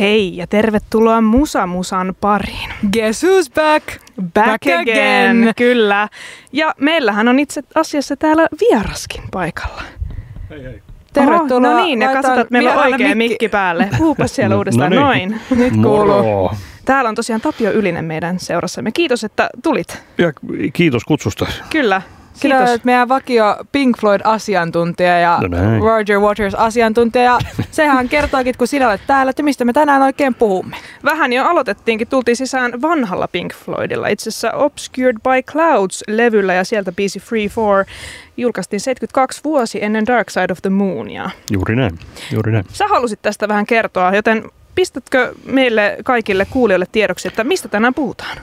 Hei ja tervetuloa Musa Musan pariin. Guess who's back? Back, back again. again. Kyllä. Ja meillähän on itse asiassa täällä vieraskin paikalla. Hei hei. Tervetuloa. Oho, no niin, ja katsotaan, että meillä on oikea mikki, mikki päälle. Puhupas siellä no, uudestaan. No niin. Noin. Nyt kuuluu. Täällä on tosiaan Tapio Ylinen meidän seurassamme. Kiitos, että tulit. Ja kiitos kutsusta. Kyllä. Sinä olet meidän vakio Pink Floyd-asiantuntija ja no Roger Waters-asiantuntija. Sehän kertookin, kun sinä olet täällä, että mistä me tänään oikein puhumme. Vähän jo aloitettiinkin, tultiin sisään vanhalla Pink Floydilla, itse asiassa Obscured by Clouds-levyllä ja sieltä biisi Free For julkaistiin 72 vuosi ennen Dark Side of the Moonia. Juuri näin, juuri näin. Sä halusit tästä vähän kertoa, joten pistätkö meille kaikille kuulijoille tiedoksi, että mistä tänään puhutaan?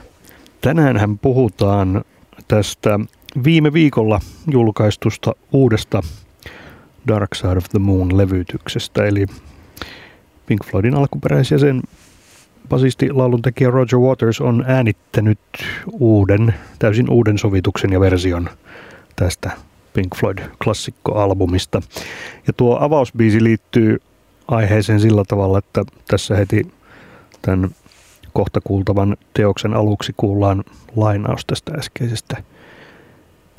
Tänäänhän puhutaan tästä viime viikolla julkaistusta uudesta Dark Side of the Moon-levytyksestä, eli Pink Floydin alkuperäisen sen basisti lauluntekijä Roger Waters on äänittänyt uuden, täysin uuden sovituksen ja version tästä Pink Floyd-klassikkoalbumista. Ja tuo avausbiisi liittyy aiheeseen sillä tavalla, että tässä heti tämän kohta kuultavan teoksen aluksi kuullaan lainaus tästä äskeisestä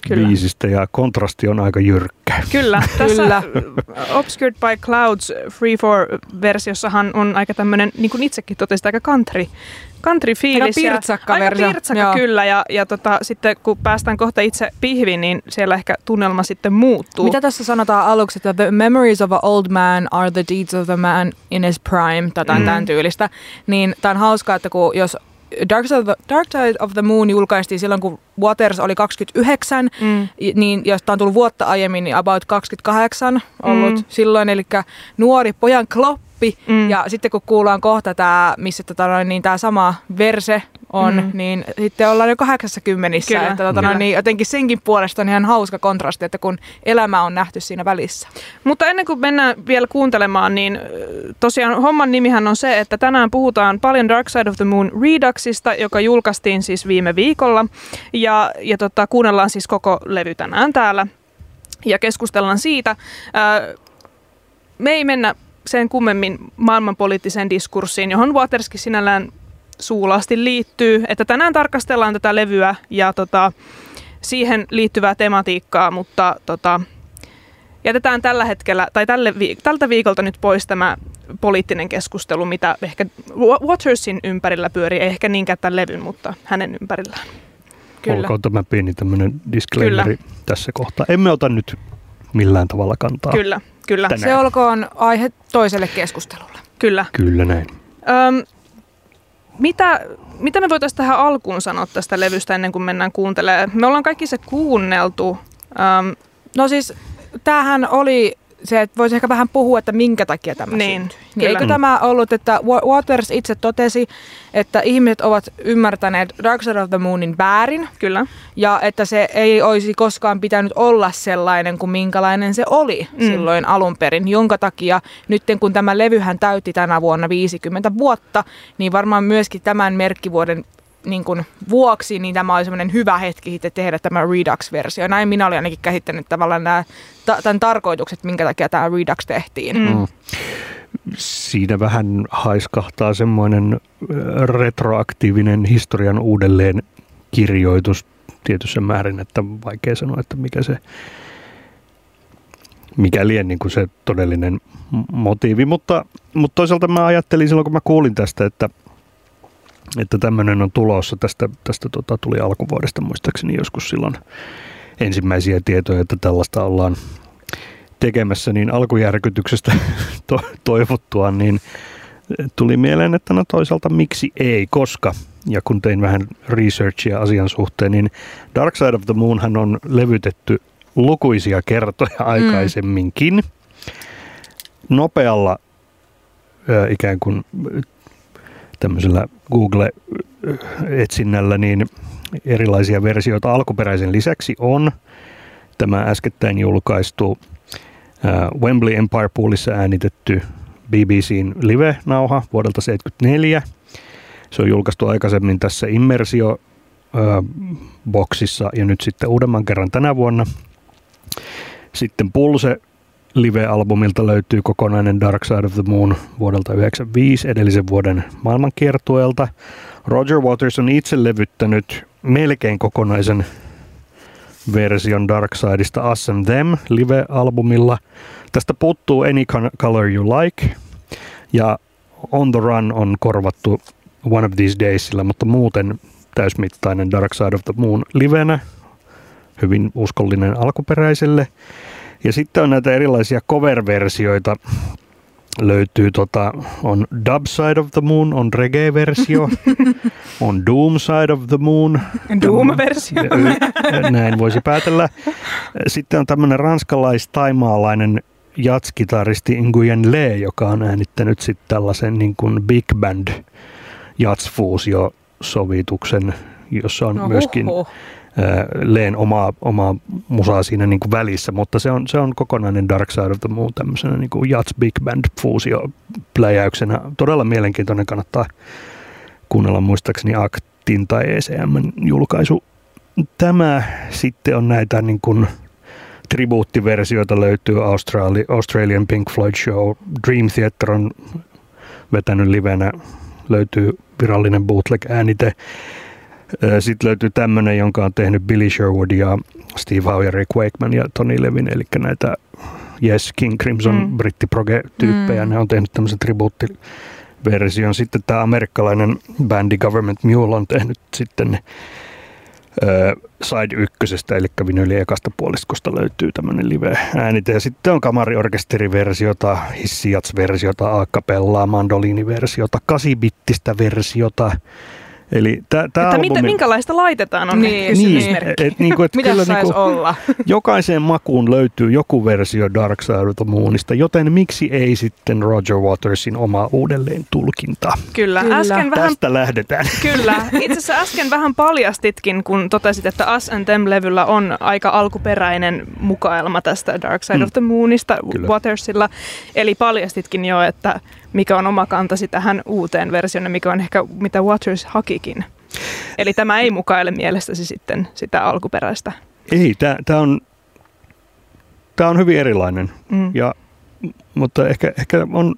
Kyllä. biisistä ja kontrasti on aika jyrkkä. Kyllä, tässä Kyllä. Obscured by Clouds Free for-versiossahan on aika tämmöinen, niin kuin itsekin totesit, aika country, country fiilis. Aika pirtsakka Aika pirtsakka kyllä ja, ja tota, sitten kun päästään kohta itse pihviin, niin siellä ehkä tunnelma sitten muuttuu. Mitä tässä sanotaan aluksi, että the memories of an old man are the deeds of the man in his prime, tai mm. tämän tyylistä. Niin tämä on hauskaa, että kun jos Dark Side, of the, Dark Side of the Moon julkaistiin silloin, kun Waters oli 29, mm. niin jos tämä on tullut vuotta aiemmin, niin about 28 ollut mm. silloin, eli nuori pojan kloppi. Mm. Ja sitten kun kuullaan kohta tämä, missä tota, niin tämä sama verse on, mm. niin sitten ollaan jo 80 Kyllä. Että, tota, niin jotenkin senkin puolesta on ihan hauska kontrasti, että kun elämä on nähty siinä välissä. Mutta ennen kuin mennään vielä kuuntelemaan, niin tosiaan homman nimihän on se, että tänään puhutaan paljon Dark Side of the Moon Reduxista, joka julkaistiin siis viime viikolla. Ja, ja tota, kuunnellaan siis koko levy tänään täällä ja keskustellaan siitä. me ei mennä sen kummemmin maailmanpoliittiseen diskurssiin, johon Waterskin sinällään suulasti liittyy. Että tänään tarkastellaan tätä levyä ja tota, siihen liittyvää tematiikkaa, mutta tota, jätetään tällä hetkellä, tai tälle, tältä viikolta nyt pois tämä poliittinen keskustelu, mitä ehkä Watersin ympärillä pyörii, ei ehkä niinkään tämän levyn, mutta hänen ympärillään. Kyllä. Olkoon tämä pieni tämmöinen disclaimeri kyllä. tässä kohtaa. Emme ota nyt millään tavalla kantaa. Kyllä, kyllä. Tänään. Se olkoon aihe toiselle keskustelulle. Kyllä. Kyllä näin. Öm, mitä, mitä me voitaisiin tähän alkuun sanoa tästä levystä ennen kuin mennään kuuntelemaan? Me ollaan kaikki se kuunneltu. Um, no siis tämähän oli se, että voisi ehkä vähän puhua, että minkä takia tämä niin, syntyi. Niin eikö tämä ollut, että Waters itse totesi, että ihmiset ovat ymmärtäneet Dark Side of the Moonin väärin. Kyllä. Ja että se ei olisi koskaan pitänyt olla sellainen kuin minkälainen se oli mm. silloin alun perin. Jonka takia nyt kun tämä levyhän täytti tänä vuonna 50 vuotta, niin varmaan myöskin tämän merkkivuoden niin kuin, vuoksi, niin tämä oli semmoinen hyvä hetki tehdä tämä Redux-versio. Näin minä olin ainakin käsittänyt tavallaan nämä, tämän tarkoitukset, minkä takia tämä Redux tehtiin. Mm. Mm. Siinä vähän haiskahtaa semmoinen retroaktiivinen historian uudelleen kirjoitus tietyssä määrin, että vaikea sanoa, että mikä se mikä lien niin kuin se todellinen motiivi, mutta, mutta toisaalta mä ajattelin silloin, kun mä kuulin tästä, että – että tämmöinen on tulossa. Tästä, tästä tota, tuli alkuvuodesta muistaakseni joskus silloin ensimmäisiä tietoja, että tällaista ollaan tekemässä, niin alkujärkytyksestä to, toivottua, niin tuli mieleen, että no toisaalta miksi ei, koska, ja kun tein vähän researchia asian suhteen, niin Dark Side of the Moonhan on levytetty lukuisia kertoja mm. aikaisemminkin. Nopealla ikään kuin tämmöisellä Google-etsinnällä niin erilaisia versioita alkuperäisen lisäksi on tämä äskettäin julkaistu Wembley Empire Poolissa äänitetty BBCn live-nauha vuodelta 1974. Se on julkaistu aikaisemmin tässä Immersio boksissa ja nyt sitten uudemman kerran tänä vuonna. Sitten Pulse live-albumilta löytyy kokonainen Dark Side of the Moon vuodelta 1995 edellisen vuoden maailmankiertueelta. Roger Waters on itse levyttänyt melkein kokonaisen version Dark Sideista Us and Them live-albumilla. Tästä puuttuu Any Color You Like ja On the Run on korvattu One of These Daysilla, mutta muuten täysmittainen Dark Side of the Moon livenä, hyvin uskollinen alkuperäiselle. Ja sitten on näitä erilaisia cover-versioita. Löytyy tota, on Dub Side of the Moon, on reggae-versio, on Doom Side of the Moon. Doom-versio. Näin voisi päätellä. Sitten on tämmöinen ranskalais-taimaalainen jatskitaristi Nguyen Le, joka on äänittänyt sitten tällaisen niin kuin big band jatsfuusio-sovituksen, jossa on no, myöskin. Leen omaa, omaa musaa siinä niin kuin välissä, mutta se on, se on kokonainen Dark Side of the Moon tämmöisenä niin kuin Jats Big Band fuusio pläjäyksenä. Todella mielenkiintoinen, kannattaa kuunnella muistaakseni Aktin tai ECM julkaisu. Tämä sitten on näitä niin kuin tribuuttiversioita löytyy Australi, Australian Pink Floyd Show, Dream Theater on vetänyt livenä, löytyy virallinen bootleg-äänite. Sitten löytyy tämmöinen, jonka on tehnyt Billy Sherwood ja Steve Howe ja Rick Wakeman ja Tony Levin, eli näitä Yes, King Crimson mm. brittiproge-tyyppejä. Mm. Ne on tehnyt tämmöisen tribuuttiversion. Sitten tämä amerikkalainen bändi Government Mule on tehnyt sitten Side ykkösestä, eli vinyli ekasta puoliskosta löytyy tämmöinen live-äänite. Ja sitten on kamariorkesteriversiota, hissijats-versiota, a mandoliiniversiota, kasibittistä versiota, Eli tää, tää että albumi... minkälaista laitetaan on niin, niin. Et, niinku, et Mitä kyllä, niinku, olla? Jokaiseen makuun löytyy joku versio Dark Side of the Moonista, joten miksi ei sitten Roger Watersin oma uudelleen tulkinta? Kyllä. kyllä. Äsken vähän, Tästä lähdetään. Kyllä. Itse asiassa äsken vähän paljastitkin, kun totesit, että Us and Them-levyllä on aika alkuperäinen mukaelma tästä Dark Side mm. of the Moonista kyllä. Watersilla. Eli paljastitkin jo, että mikä on oma kantasi tähän uuteen versioon, mikä on ehkä mitä Waters hakikin. Eli tämä ei mukaile mielestäsi sitten sitä alkuperäistä. Ei, tämä on, tää on hyvin erilainen. Mm. Ja, mutta ehkä, ehkä on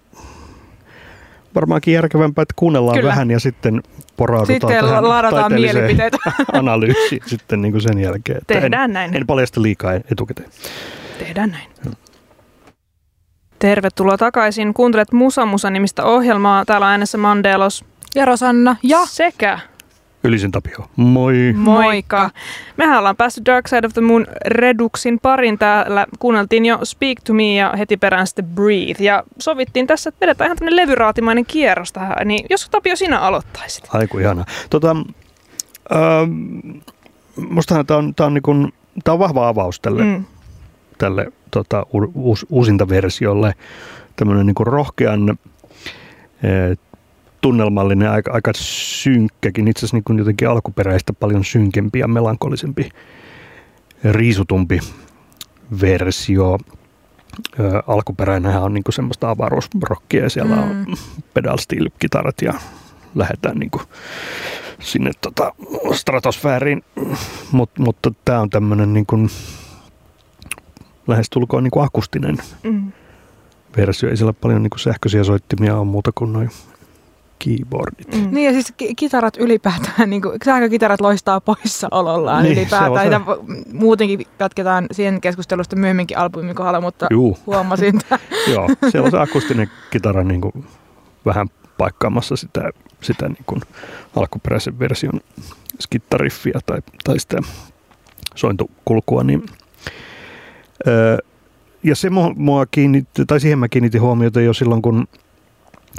varmaankin järkevämpää, että kuunnellaan Kyllä. vähän ja sitten poraudutaan sitten tähän ladataan mielipiteitä. analyysiin sitten niin kuin sen jälkeen. Tehdään en, näin. En paljasta liikaa etukäteen. Tehdään näin. Tervetuloa takaisin. Kuuntelet Musa Musa nimistä ohjelmaa. Täällä on äänessä Mandelos. Ja Rosanna. Ja sekä Ylisen Tapio. Moi. Moikka. Mehän ollaan päässyt Dark Side of the Moon Reduxin parin täällä. Kuunneltiin jo Speak to Me ja heti perään sitten Breathe. Ja sovittiin tässä, että vedetään ihan tämmöinen levyraatimainen kierros tähän. Niin jos Tapio sinä aloittaisit. Aiku ihana. Tota, ähm, mustahan tämä on, tää on, niinku, tää on vahva avaus tälle, mm. tälle tota, uus, uusinta versiolle. Tämmöinen niin rohkean e, tunnelmallinen, aika, aika synkkäkin, itse asiassa niin jotenkin alkuperäistä paljon synkempi ja melankolisempi, riisutumpi versio. Ö, alkuperäinenhän on niin semmoista avaruusrokkia ja siellä mm. on pedal steel kitarat ja lähdetään niin sinne tota, stratosfääriin, Mut, mutta tämä on tämmöinen niin kuin, lähestulkoon niin kuin akustinen mm. versio. Ei siellä paljon niin kuin sähköisiä soittimia ole muuta kuin noin keyboardit. Mm. Niin ja siis kitarat ylipäätään, niin kuin, sähkökitarat loistaa poissaolollaan niin, ylipäätään. Ja muutenkin jatketaan siihen keskustelusta myöhemminkin albumin kohdalla, mutta Juu. huomasin Joo, siellä on se akustinen kitara niin kuin vähän paikkaamassa sitä, sitä niin kuin alkuperäisen version skittariffiä tai, tai sitä sointukulkua, niin ja se mua kiinnitti, tai siihen mä kiinnitin huomiota jo silloin, kun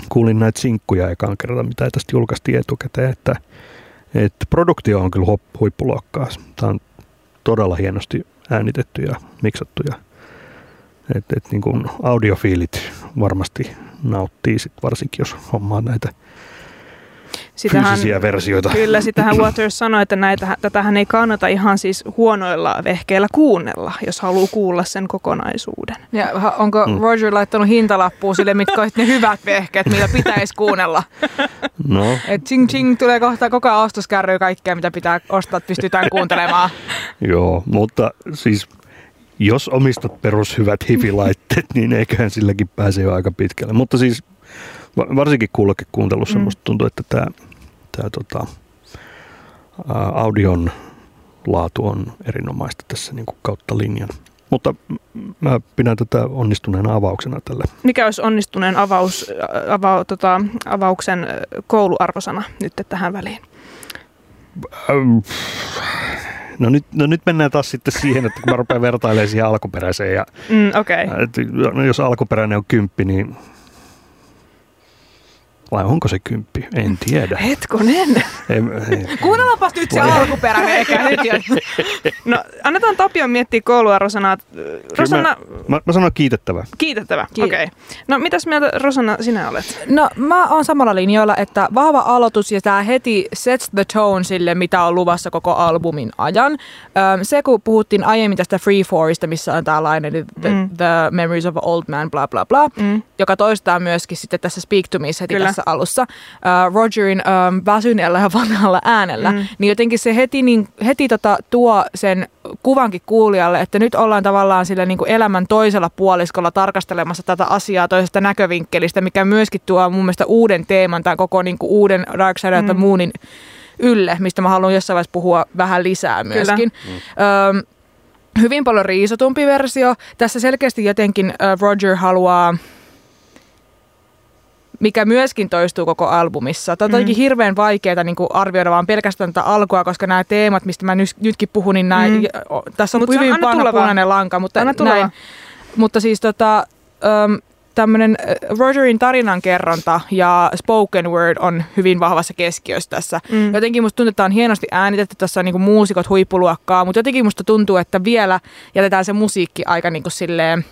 kuulin näitä sinkkuja ekaan kerran, mitä tästä julkaistiin etukäteen, että, että produktio on kyllä huippuluokkaa. Tämä on todella hienosti äänitetty ja miksattu ja että et niin kuin audiofiilit varmasti nauttii sit varsinkin, jos hommaa näitä sitähän, fyysisiä versioita. Kyllä, sitähän Waters sanoi, että näitä, tätähän ei kannata ihan siis huonoilla vehkeillä kuunnella, jos haluaa kuulla sen kokonaisuuden. Ja onko mm. Roger laittanut hintalappuun sille, mitkä ovat ne hyvät vehkeet, mitä pitäisi kuunnella? No. Et ching ching tulee kohta koko ajan ostoskärryä kaikkea, mitä pitää ostaa, että pystytään kuuntelemaan. Joo, mutta siis jos omistat perushyvät hifilaitteet, niin eiköhän silläkin pääse jo aika pitkälle. Mutta siis varsinkin kuulokekuuntelussa mm. musta tuntuu, että tämä, tämä tota, audion laatu on erinomaista tässä niin kuin kautta linjan. Mutta mä pidän tätä onnistuneena avauksena tälle. Mikä olisi onnistuneen avaus, ava, tota, avauksen kouluarvosana nyt tähän väliin? No nyt, no nyt mennään taas sitten siihen, että kun mä rupean vertailemaan siihen alkuperäiseen. Ja, mm, okay. että, no jos alkuperäinen on kymppi, niin vai onko se kymppi? En tiedä. Hetkonen. Kuunnellaanpas nyt se alkuperäinen eikä nyt No annetaan Tapion miettiä kouluarvosanaa. Rosanna... Mä, mä, mä sanon kiitettävä. Kiitettävä, okei. Okay. No mitäs mieltä Rosanna sinä olet? No mä oon samalla linjoilla, että vahva aloitus ja tämä heti sets the tone sille, mitä on luvassa koko albumin ajan. se kun puhuttiin aiemmin tästä Free Forista, missä on tällainen the, mm. the Memories of an Old Man, bla bla bla, mm. joka toistaa myöskin sitten tässä Speak to Me heti Kyllä. tässä alussa uh, Rogerin uh, väsyneellä ja vanhalla äänellä, mm. niin jotenkin se heti, niin, heti tota, tuo sen kuvankin kuulijalle, että nyt ollaan tavallaan sillä niin kuin elämän toisella puoliskolla tarkastelemassa tätä asiaa toisesta näkövinkkelistä, mikä myöskin tuo mun mielestä uuden teeman, tämän koko niin kuin uuden Dark Side of the mm. Moonin ylle, mistä mä haluan jossain vaiheessa puhua vähän lisää myöskin. Mm. hyvin paljon riisotumpi versio. Tässä selkeästi jotenkin Roger haluaa mikä myöskin toistuu koko albumissa. Tämä on mm. hirveän vaikeaa niin kuin arvioida vaan pelkästään tätä alkua, koska nämä teemat, mistä mä nytkin puhun, niin nämä, mm. tässä on Mut hyvin panna punainen lanka. Mutta, näin, mutta siis tota, um, tämmöinen Rogerin tarinankerronta ja spoken word on hyvin vahvassa keskiössä tässä. Mm. Jotenkin musta tuntuu, että on hienosti äänitetty, tässä on niinku muusikot huippuluokkaa, mutta jotenkin musta tuntuu, että vielä jätetään se musiikki aika niinku silleen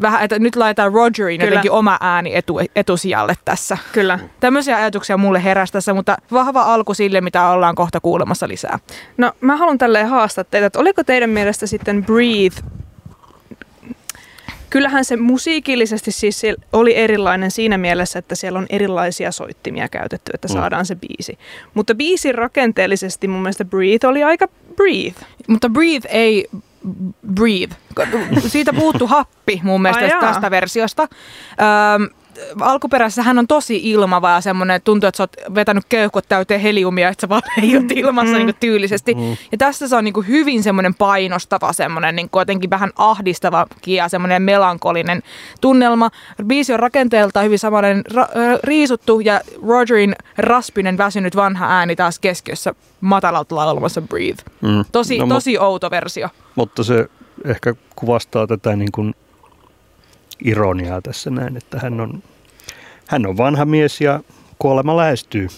vähän, että nyt laitetaan Rogerin Kyllä. jotenkin oma ääni etu, etusijalle tässä. Kyllä. Tämmöisiä ajatuksia mulle heräsi tässä, mutta vahva alku sille, mitä ollaan kohta kuulemassa lisää. No mä haluan tälleen haastaa teitä, että oliko teidän mielestä sitten Breathe Kyllähän se musiikillisesti siis oli erilainen siinä mielessä, että siellä on erilaisia soittimia käytetty, että mm. saadaan mm. se biisi. Mutta biisin rakenteellisesti mun mielestä Breathe oli aika Breathe. Mutta Breathe ei breathe. Siitä puuttu happi mun mielestä Ai tästä versiosta. Öm, alkuperäisessä hän on tosi ilmava ja semmoinen, tuntuu, että sä oot vetänyt keuhkot täyteen heliumia, että sä vaan leijot ilmassa mm. niin tyylisesti. Mm. Ja tässä se on niin hyvin semmoinen painostava, semmoinen niin jotenkin vähän ahdistava ja semmoinen melankolinen tunnelma. Biisi on rakenteelta hyvin samanlainen ra- riisuttu ja Rogerin raspinen väsynyt vanha ääni taas keskiössä matalalta laulamassa Breathe. Mm. Tosi, no, tosi outo versio. Mutta se ehkä kuvastaa tätä niin kuin ironiaa tässä näin, että hän on, hän on vanha mies ja kuolema lähestyy.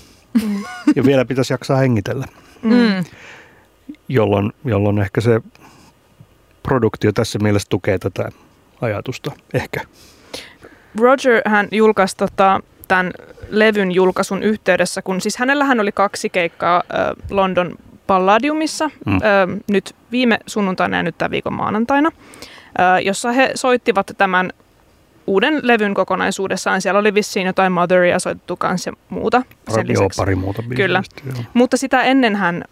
Mm. Ja vielä pitäisi jaksaa hengitellä. Mm. Jolloin, jolloin ehkä se produktio tässä mielessä tukee tätä ajatusta. Ehkä. Roger hän julkaisi tota, tämän levyn julkaisun yhteydessä, kun siis hänellähän oli kaksi keikkaa äh, London Palladiumissa, mm. äh, nyt viime sunnuntaina ja nyt tämän viikon maanantaina, äh, jossa he soittivat tämän uuden levyn kokonaisuudessaan. Siellä oli vissiin jotain Motheria soitettu kanssa ja muuta sen joo, pari muuta biisistä, Kyllä. Joo. Mutta sitä ennen hän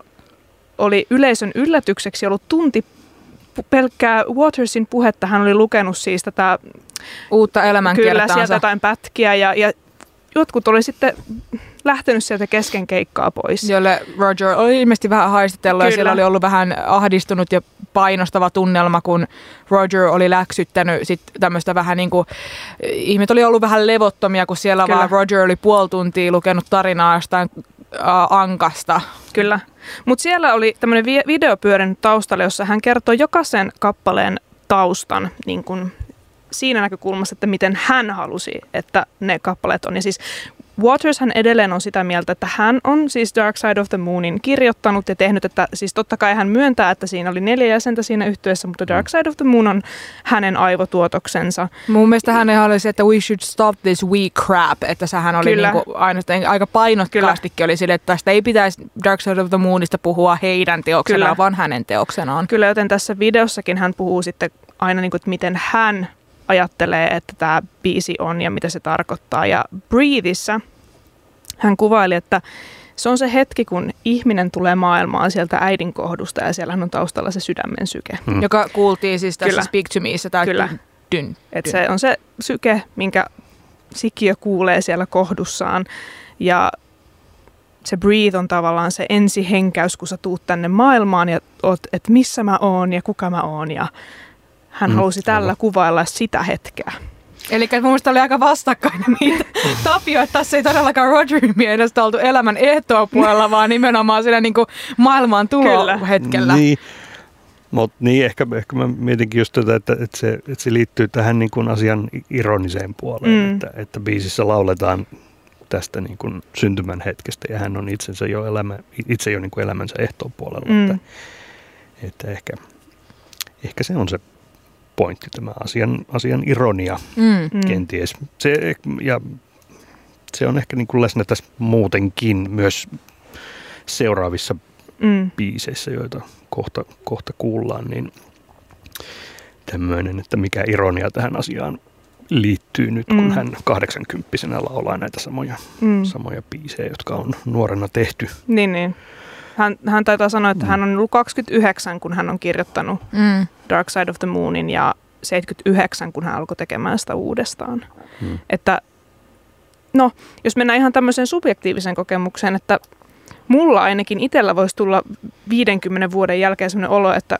oli yleisön yllätykseksi ollut tunti pelkkää Watersin puhetta. Hän oli lukenut siis tätä uutta elämänkertaansa. Kyllä, sieltä jotain pätkiä ja, ja jotkut oli sitten lähtenyt sieltä kesken keikkaa pois. Jolle Roger oli ilmeisesti vähän haistatellut Kyllä. ja siellä oli ollut vähän ahdistunut ja painostava tunnelma, kun Roger oli läksyttänyt sit tämmöistä vähän niin kuin, ihmiset oli ollut vähän levottomia, kun siellä Kyllä. vaan Roger oli puoli tuntia lukenut tarinaa jostain ankasta. Kyllä. Mutta siellä oli tämmöinen video pyörinyt taustalla, jossa hän kertoi jokaisen kappaleen taustan niin kun siinä näkökulmassa, että miten hän halusi, että ne kappaleet on. Ja siis Waters hän edelleen on sitä mieltä, että hän on siis Dark Side of the Moonin kirjoittanut ja tehnyt, että siis totta kai hän myöntää, että siinä oli neljä jäsentä siinä yhteydessä, mutta Dark Side of the Moon on hänen aivotuotoksensa. Mun mielestä hän oli se, että we should stop this weak crap, että sehän oli Kyllä. Niinku aina, aika painokkaastikin oli sille, että tästä ei pitäisi Dark Side of the Moonista puhua heidän teoksenaan, Kyllä. vaan hänen teoksenaan. Kyllä, joten tässä videossakin hän puhuu sitten aina, niin kuin, että miten hän ajattelee, että tämä biisi on ja mitä se tarkoittaa. Ja Breatheissä hän kuvaili, että se on se hetki, kun ihminen tulee maailmaan sieltä äidin kohdusta ja siellä on taustalla se sydämen syke. Mm. Joka kuultiin siis tässä Kyllä. Speak to Meissa. Tämä Kyllä. Dyn, dyn, Et se on se syke, minkä sikiö kuulee siellä kohdussaan. Ja se breathe on tavallaan se ensihenkäys, kun sä tuut tänne maailmaan ja oot, että missä mä oon ja kuka mä oon. Ja hän Mm, mm, halusi tällä aivan. kuvailla sitä hetkeä. Eli mun mielestä oli aika vastakkainen niitä Tapio, että tässä ei todellakaan Rogerin mielestä oltu elämän ehtoopuolella, vaan nimenomaan siinä niin kuin maailmaan Kyllä. hetkellä. Niin, mutta niin, ehkä, ehkä mä mietinkin just tätä, että, että, se, että se liittyy tähän niin kuin asian ironiseen puoleen, Mm. että, että biisissä lauletaan tästä niin kuin syntymän hetkestä ja hän on itsensä jo elämä, itse jo niin kuin elämänsä ehtoon puolella, Mm. että, että ehkä, ehkä se on se pointti, tämä asian, asian ironia Mm. Mm. kenties. Se, ja se on ehkä niin kuin läsnä tässä muutenkin myös seuraavissa Mm. biiseissä, joita kohta, kohta kuullaan, niin tämmöinen, että mikä ironia tähän asiaan liittyy nyt, kun Mm. hän 80 laulaa näitä samoja, Mm. samoja biisejä, jotka on nuorena tehty. Niin, niin. Hän, hän taitaa sanoa, että Mm. hän on ollut 29, kun hän on kirjoittanut Mm. Dark Side of the Moonin ja 79, kun hän alkoi tekemään sitä uudestaan. Hmm. Että no, jos mennään ihan tämmöiseen subjektiiviseen kokemukseen, että mulla ainakin itsellä voisi tulla 50 vuoden jälkeen sellainen olo, että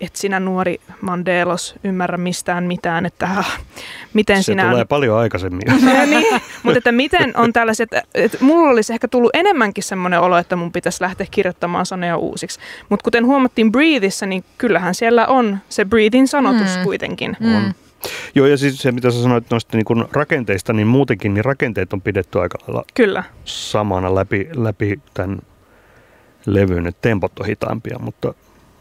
et sinä nuori Mandelos ymmärrä mistään mitään, että ah, miten Se sinä... tulee paljon aikaisemmin. Ja niin, mutta että miten on tällaiset, että mulla olisi ehkä tullut enemmänkin semmoinen olo, että mun pitäisi lähteä kirjoittamaan sanoja uusiksi. Mutta kuten huomattiin Breathissä, niin kyllähän siellä on se Breathin sanotus Mm. kuitenkin. Mm. On. Joo, ja siis se, mitä sä sanoit noista niin kun rakenteista, niin muutenkin niin rakenteet on pidetty aika lailla Kyllä, samana läpi, läpi tämän levyn, että tempot on hitaampia, mutta,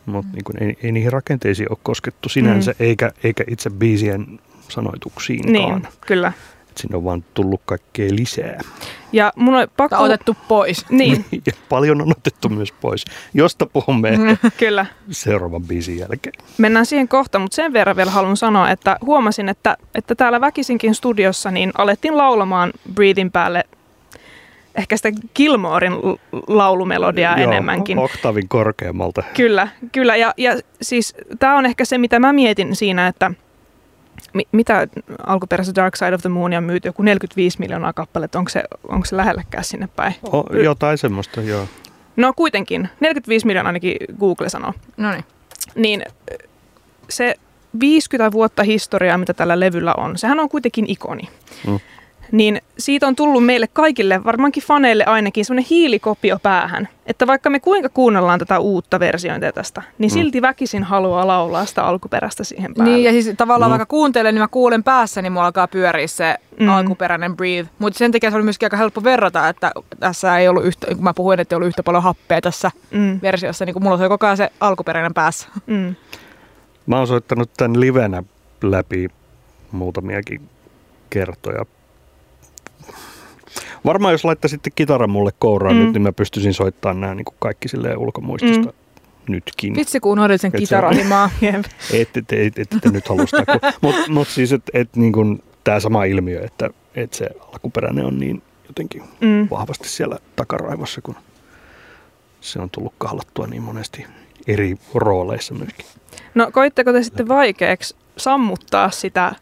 mutta niin kuin ei, ei niihin rakenteisiin ole koskettu sinänsä, mm. eikä, eikä itse biisien sanoituksiinkaan. niin, kyllä. Et Sinne on vaan tullut kaikkea lisää. Ja mun on pakko... On otettu pois. Niin, Ja paljon on otettu myös pois, josta puhumme kyllä. seuraavan biisin jälkeen. Mennään siihen kohta, mutta sen verran vielä haluan sanoa, että huomasin, että, että täällä Väkisinkin studiossa niin alettiin laulamaan Breathin päälle ehkä sitä Gilmorein l- laulumelodiaa Joo, enemmänkin. Oktavin korkeammalta. Kyllä, kyllä. Ja, ja siis tämä on ehkä se, mitä mä mietin siinä, että mi, mitä alkuperäisessä Dark Side of the Moonia on myyty, joku 45 miljoonaa kappaletta, onko se, onko se lähelläkään sinne päin? O, jotain semmoista, joo. No kuitenkin, 45 miljoonaa ainakin Google sanoo. No niin. Niin se 50 vuotta historiaa, mitä tällä levyllä on, sehän on kuitenkin ikoni. Mm. Niin siitä on tullut meille kaikille, varmaankin faneille ainakin, semmoinen hiilikopio päähän. Että vaikka me kuinka kuunnellaan tätä uutta versiointia tästä, niin Mm. silti väkisin haluaa laulaa sitä alkuperäistä siihen päälle. Niin, ja siis tavallaan Mm. vaikka kuuntelen, niin mä kuulen päässä, niin mulla alkaa pyöriä se Mm. mm. alkuperäinen breathe. Mutta sen takia se oli myöskin aika helppo verrata, että tässä ei ollut yhtä, kun mä puhuin, että ei ollut yhtä paljon happea tässä Mm, versiossa, niin kun mulla oli koko ajan se alkuperäinen päässä. mm, Mä oon soittanut tämän livenä läpi muutamiakin kertoja. Varmaan jos laittaisitte kitaran mulle kouraan Mm. nyt, niin mä pystyisin soittamaan nämä niin kuin kaikki silleen ulkomuistista Mm. nytkin. Vitsi, kun unohdin sen Et se- kitarahimaa. jep. Ette te, et, et, te nyt halua sitä. Mutta mut siis, että et, niin tämä sama ilmiö, että et se alkuperäinen on niin jotenkin Mm. vahvasti siellä takaraivossa, kun se on tullut kahlattua niin monesti eri rooleissa myöskin. No koitteko te sitten vaikeaksi sammuttaa sitä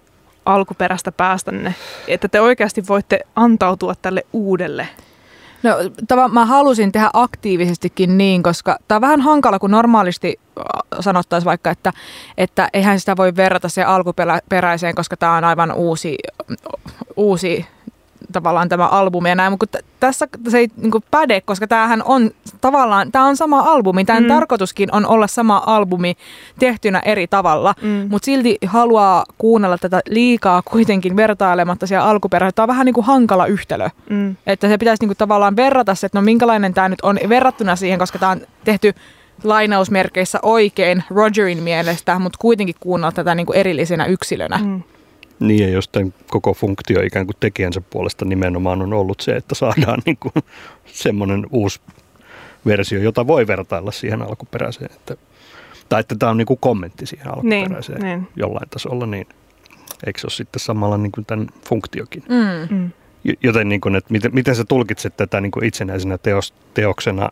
alkuperäistä päästänne, että te oikeasti voitte antautua tälle uudelle? No tava, mä halusin tehdä aktiivisestikin niin, koska tämä on vähän hankala, kun normaalisti äh, sanottaisiin vaikka, että, että eihän sitä voi verrata se alkuperäiseen, koska tämä on aivan uusi, uusi tavallaan tämä albumi ja näin, mutta t- tässä se ei niin kuin päde, koska tämähän on tavallaan, tämä on sama albumi, tämän Mm. tarkoituskin on olla sama albumi tehtynä eri tavalla, Mm. mutta silti haluaa kuunnella tätä liikaa kuitenkin vertailematta siellä alkuperäiseen. Tämä on vähän niin kuin hankala yhtälö. Mm. Että se pitäisi niinku tavallaan verrata se, että no minkälainen tämä nyt on verrattuna siihen, koska tämä on tehty lainausmerkeissä oikein Rogerin mielestä, mutta kuitenkin kuunnella tätä niinku erillisenä yksilönä. Mm. Niin ja jos tämän koko funktio ikään kuin tekijänsä puolesta nimenomaan on ollut se, että saadaan niin kuin semmoinen uusi versio, jota voi vertailla siihen alkuperäiseen. Että, tai että tämä on niin kuin kommentti siihen alkuperäiseen niin. jollain tasolla, niin eikö se ole sitten samalla niin kuin tämän funktiokin? Mm. Mm. Joten niin kuin, että miten, miten sä tulkitset tätä niin kuin itsenäisenä teos, teoksena?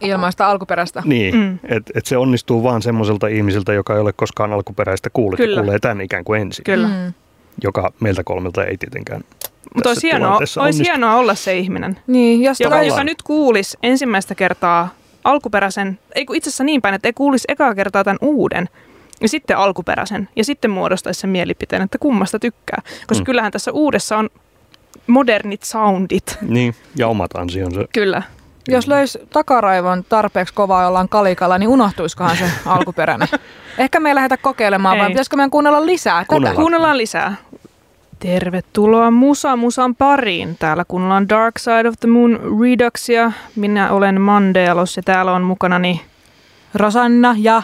Ilmaista alkuperäistä. Niin, Mm. mm. että et se onnistuu vaan semmoiselta ihmiseltä, joka ei ole koskaan alkuperäistä kuullut Kyllä. ja kuulee tämän ikään kuin ensin. Kyllä. Mm. Joka meiltä kolmelta ei tietenkään Mutta olisi hienoa, olisi hienoa olla se ihminen, Niin, jos joka, joka nyt kuulisi ensimmäistä kertaa alkuperäisen, ei kun itse asiassa niin päin, että ei kuulisi ekaa kertaa tämän uuden, ja sitten alkuperäisen, ja sitten muodostaisi sen mielipiteen, että kummasta tykkää. Koska Mm. kyllähän tässä uudessa on modernit soundit. Niin, ja omat ansionsa. Kyllä. Jos löisi takaraivon tarpeeksi kovaa jollain kalikalla, niin unohtuisikohan se alkuperäinen? Ehkä me ei lähdetä kokeilemaan, vai Ei. pitäisikö meidän kuunnella lisää tätä? Kuunnellaan. Kuunnellaan lisää. Tervetuloa Musa Musan pariin. Täällä kuunnellaan Dark Side of the Moon Reduxia. Minä olen Mandelos ja täällä on mukanani Rosanna ja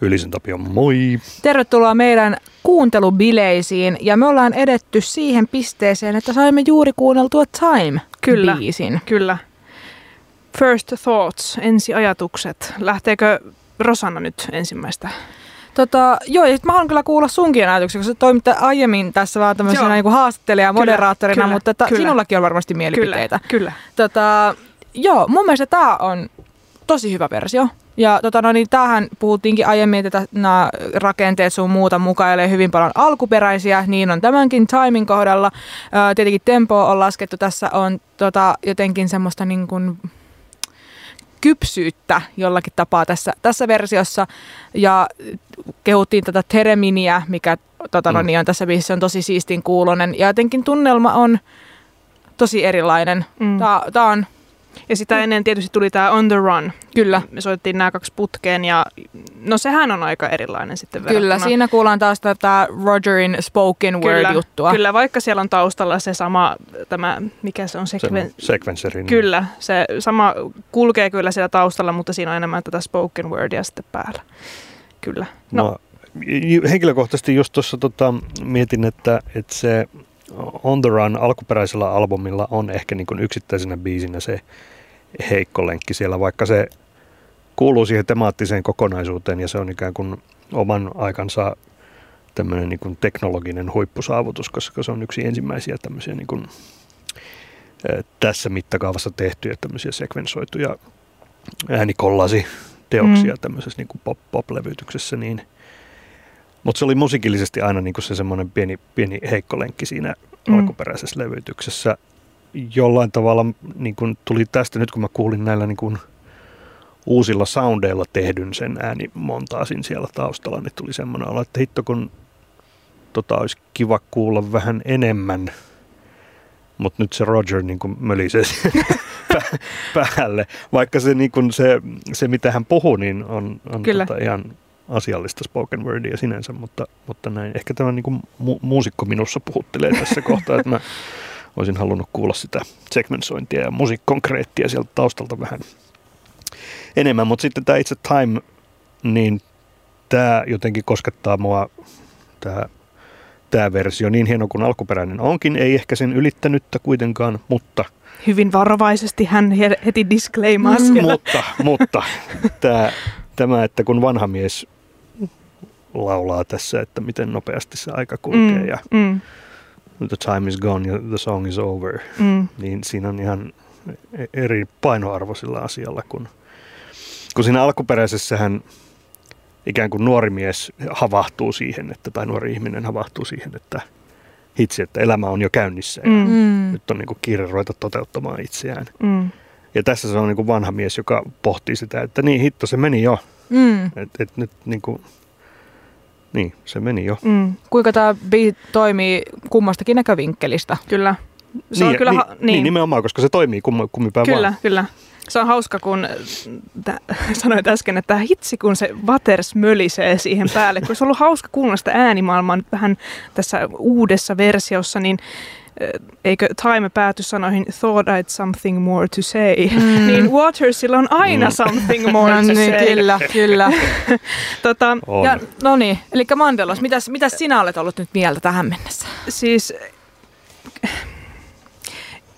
Ylisen Tapio, moi! tervetuloa meidän kuuntelubileisiin. Ja me ollaan edetty siihen pisteeseen, että saimme juuri kuunneltua Kyllä. Time-biisin. Kyllä. First thoughts, ensiajatukset. Lähteekö Rosanna nyt ensimmäistä? Tota, joo, ja sit mä haluan kyllä kuulla sunkin ajatuksia, koska sä toimit aiemmin tässä vaan tämmöisenä niin haastattelija ja moderaattorina, kyllä, mutta ta, kyllä. sinullakin on varmasti mielipiteitä. Kyllä, kyllä. Tota, joo, mun mielestä tämä on tosi hyvä versio. Ja tota, no niin, tämähän puhuttiinkin aiemmin, että nämä rakenteet sun muuta mukailee hyvin paljon alkuperäisiä, niin on tämänkin timin kohdalla. Ää, tietenkin tempo on laskettu, tässä on tota, jotenkin semmoista niin kuin kypsyyttä jollakin tapaa tässä, tässä versiossa. Ja kehuttiin tätä Tereminia, mikä tota, no Mm. niin, on tässä biisissä on tosi siistin kuulonen. Ja jotenkin tunnelma on tosi erilainen. Mm. Tää on Ja sitä ennen tietysti tuli tämä On the Run. Kyllä, Me soittiin nämä kaksi putkeen ja no sehän on aika erilainen sitten kyllä. verrattuna. Siinä kuullaan taas tätä Rogerin spoken kyllä, word-juttua. Kyllä, vaikka siellä on taustalla se sama, tämä, mikä se on, Se sekven... sekvenseri. niin- Kyllä, se sama kulkee kyllä siellä taustalla, mutta siinä on enemmän tätä spoken wordia sitten päällä. Kyllä. No, No. Mä henkilökohtaisesti just tuossa tota, mietin, että, että se On the Run alkuperäisellä albumilla on ehkä niin kuin yksittäisenä biisinä se heikko lenkki siellä, vaikka se kuuluu siihen temaattiseen kokonaisuuteen ja se on ikään kuin oman aikansa tämmöinen niin kuin teknologinen huippusaavutus, koska se on yksi ensimmäisiä tämmöisiä niin kuin, eh, tässä mittakaavassa tehtyjä tämmöisiä sekvensoituja äänikollasi teoksia mm. tämmöisessä niin pop-levytyksessä, niin mutta se oli musiikillisesti aina niin kuin se semmoinen pieni, pieni heikko lenkki siinä Mm. alkuperäisessä levytyksessä. Jollain tavalla niin kuin tuli tästä, nyt kun mä kuulin näillä niin kuin uusilla soundeilla tehdyn sen äänimontaasin siellä taustalla, niin tuli semmoinen olo, että hitto kun tota olisi kiva kuulla vähän enemmän, mutta nyt se Roger niin kuin mölisee päälle. Vaikka se, niin kuin se, se, mitä hän puhuu, niin on, on Kyllä. tota ihan asiallista spoken wordia sinänsä, mutta, mutta näin. Ehkä tämä niin kuin mu- muusikko minussa puhuttelee tässä kohtaa, että mä olisin halunnut kuulla sitä segmentointia ja musiikkonkreettia sieltä taustalta vähän enemmän, mutta sitten tämä itse Time, niin tämä jotenkin koskettaa mua, tämä, tämä versio, niin hieno kuin alkuperäinen onkin, ei ehkä sen ylittänyttä kuitenkaan, mutta, hyvin varovaisesti hän he- heti disclaimaa Mm. siellä. mutta, mutta tämä, tämä, että kun vanha mies laulaa tässä, että miten nopeasti se aika kulkee mm. ja mm, the time is gone ja the song is over, mm, niin siinä on ihan eri painoarvo sillä asialla, kun, kun siinä alkuperäisessähän ikään kuin nuori mies havahtuu siihen, että, tai nuori ihminen havahtuu siihen, että hitsi, että elämä on jo käynnissä ja Mm. Mm. nyt on niin kuin kiire ruveta toteuttamaan itseään. mm. Ja tässä se on niin kuin vanha mies, joka pohtii sitä, että niin hitto, se meni jo. Mm. Et, et nyt niin kuin, niin, se meni jo. Mm, Kuinka tämä biisi toimii kummastakin näkövinkkelistä? kyllä. Se on niin, kyllä, niin, ha- niin. niin, nimenomaan, koska se toimii kummi, kummipäin Kyllä, vaan. kyllä. Se on hauska, kun tä, sanoit äsken, että hitsi kun se Waters mölisee siihen päälle. Kun se on ollut hauska kuunnella sitä äänimaailmaa nyt vähän tässä uudessa versiossa, niin eikö Time pääty sanoihin thought I'd something more to say, Mm. niin Watersilla on aina Mm. something more no to niin, say. kyllä, kyllä. Tota, On. Ja, no niin, eli Mandelos, mitäs, mitäs sinä olet ollut nyt mieltä tähän mennessä? siis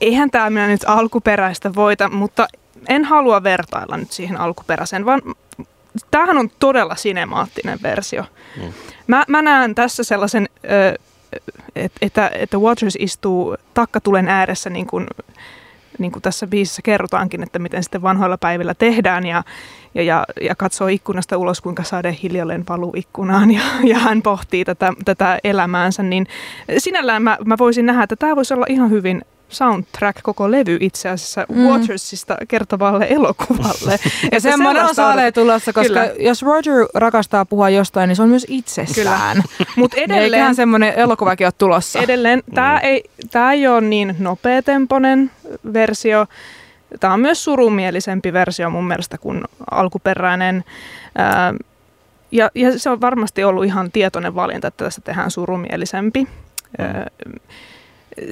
eihän tämä minä nyt alkuperäistä voita, mutta en halua vertailla nyt siihen alkuperäiseen, vaan tämähän on todella sinemaattinen versio. Mm. Mä, mä näen tässä sellaisen ö, että, että Waters istuu takkatulen ääressä niin kuin, niin kuin tässä biisissä kerrotaankin, että miten sitten vanhoilla päivillä tehdään ja, ja, ja, ja katsoo ikkunasta ulos, kuinka sade hiljalleen valuu ikkunaan ja, ja hän pohtii tätä, tätä elämäänsä, niin sinällään mä, mä voisin nähdä, että tämä voisi olla ihan hyvin soundtrack, koko levy itse asiassa mm. Watersista kertovalle elokuvalle. ja semmoinen on saalee tulossa, koska Kyllä. jos Roger rakastaa puhua jostain, niin se on myös itsestään. Mutta edelleen... Eiköhän semmoinen elokuvakin ole tulossa. Edelleen, tämä mm. ei, tää ei ole niin nopeatempoinen versio. Tämä on myös surumielisempi versio mun mielestä kuin alkuperäinen. ja, ja se on varmasti ollut ihan tietoinen valinta, että tässä tehdään surumielisempi. Mm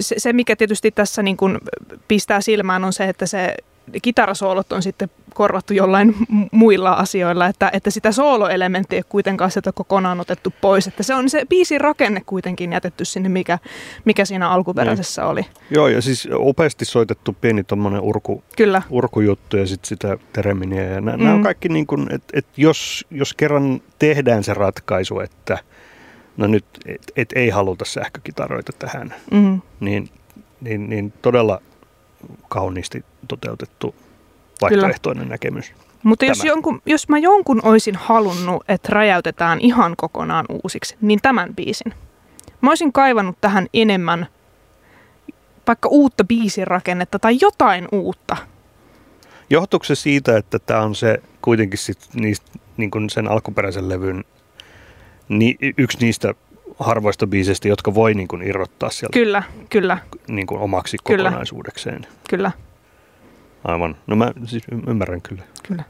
se, se, mikä tietysti tässä niin kuin pistää silmään, on se, että se kitarasoolot on sitten korvattu jollain muilla asioilla, että, että sitä sooloelementtiä ei kuitenkaan sieltä kokonaan otettu pois. Että se on se biisin rakenne kuitenkin jätetty sinne, mikä, mikä siinä alkuperäisessä niin. oli. Joo, ja siis opeasti soitettu pieni tuommoinen urku, Kyllä. urkujuttu ja sitten sitä tereminiä. Ja nämä, mm. nämä on kaikki niin kuin, että, että jos, jos kerran tehdään se ratkaisu, että – no nyt et, et ei haluta sähkökitaroita tähän, mm. niin, niin, niin todella kauniisti toteutettu vaihtoehtoinen Kyllä. näkemys. Mutta jos, jonkun, jos mä jonkun olisin halunnut, että räjäytetään ihan kokonaan uusiksi, niin tämän biisin. Mä olisin kaivannut tähän enemmän vaikka uutta biisin rakennetta tai jotain uutta. Johtuuko se siitä, että tämä on se kuitenkin sit niistä, niin kuin sen alkuperäisen levyn ni, yksi niistä harvoista biiseistä, jotka voi niin kuin irrottaa sieltä kyllä, kyllä. Niin kuin omaksi kyllä. kokonaisuudekseen. Kyllä. Aivan. No mä siis ymmärrän kyllä. Kyllä.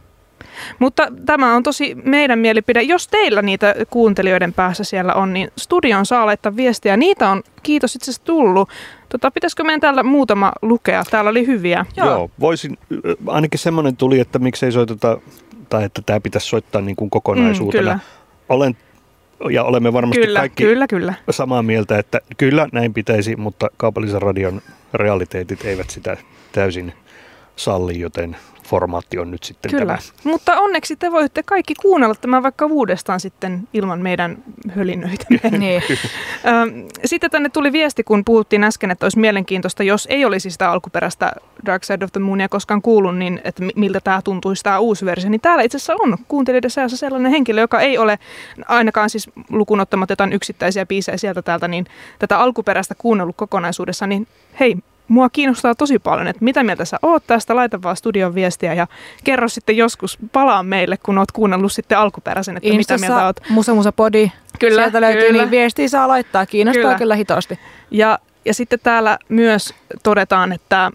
Mutta tämä on tosi meidän mielipide. Jos teillä niitä kuuntelijoiden päässä siellä on, niin studion saa laittaa viestiä. Niitä on, kiitos itse asiassa tullut. Tota, pitäisikö meidän täällä muutama lukea? Täällä oli hyviä. Joo, Joo voisin, ainakin semmoinen tuli, että miksei soiteta, tai että tämä pitäisi soittaa niin kuin kokonaisuutena. Mm, kyllä. Olen ja olemme varmasti kyllä, kaikki kyllä, kyllä. samaa mieltä, että kyllä näin pitäisi, mutta kaupallisen radion realiteetit eivät sitä täysin salli, joten formaatti on nyt sitten Kyllä, tämä. mutta onneksi te voitte kaikki kuunnella tämän vaikka uudestaan sitten ilman meidän hölinöitä. niin. Sitten tänne tuli viesti, kun puhuttiin äsken, että olisi mielenkiintoista, jos ei olisi sitä alkuperäistä Dark Side of the Moonia koskaan kuullut, niin että miltä tämä tuntuisi tämä uusi versio. Niin täällä itse asiassa on kuuntelijoiden seassa sellainen henkilö, joka ei ole ainakaan siis lukunottamatta jotain yksittäisiä biisejä sieltä täältä, niin tätä alkuperäistä kuunnellut kokonaisuudessa, niin hei, mua kiinnostaa tosi paljon, että mitä mieltä sä oot tästä, laita vaan studion viestiä ja kerro sitten joskus, palaa meille, kun oot kuunnellut sitten alkuperäisen, että Instassa, mitä mieltä oot. Musa Musa Podi, kyllä, sieltä löytyy, kyllä. niin viestiä saa laittaa, kiinnostaa kyllä, kyllä hitosti. Ja, ja sitten täällä myös todetaan, että äh,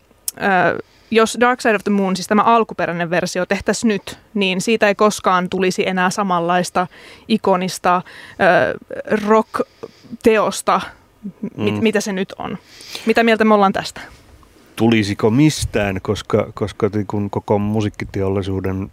jos Dark Side of the Moon, siis tämä alkuperäinen versio, tehtäisiin nyt, niin siitä ei koskaan tulisi enää samanlaista ikonista äh, rock-teosta, mit, mm. mitä se nyt on. Mitä mieltä me ollaan tästä? Tulisiko mistään, koska, koska niin kun koko musiikkiteollisuuden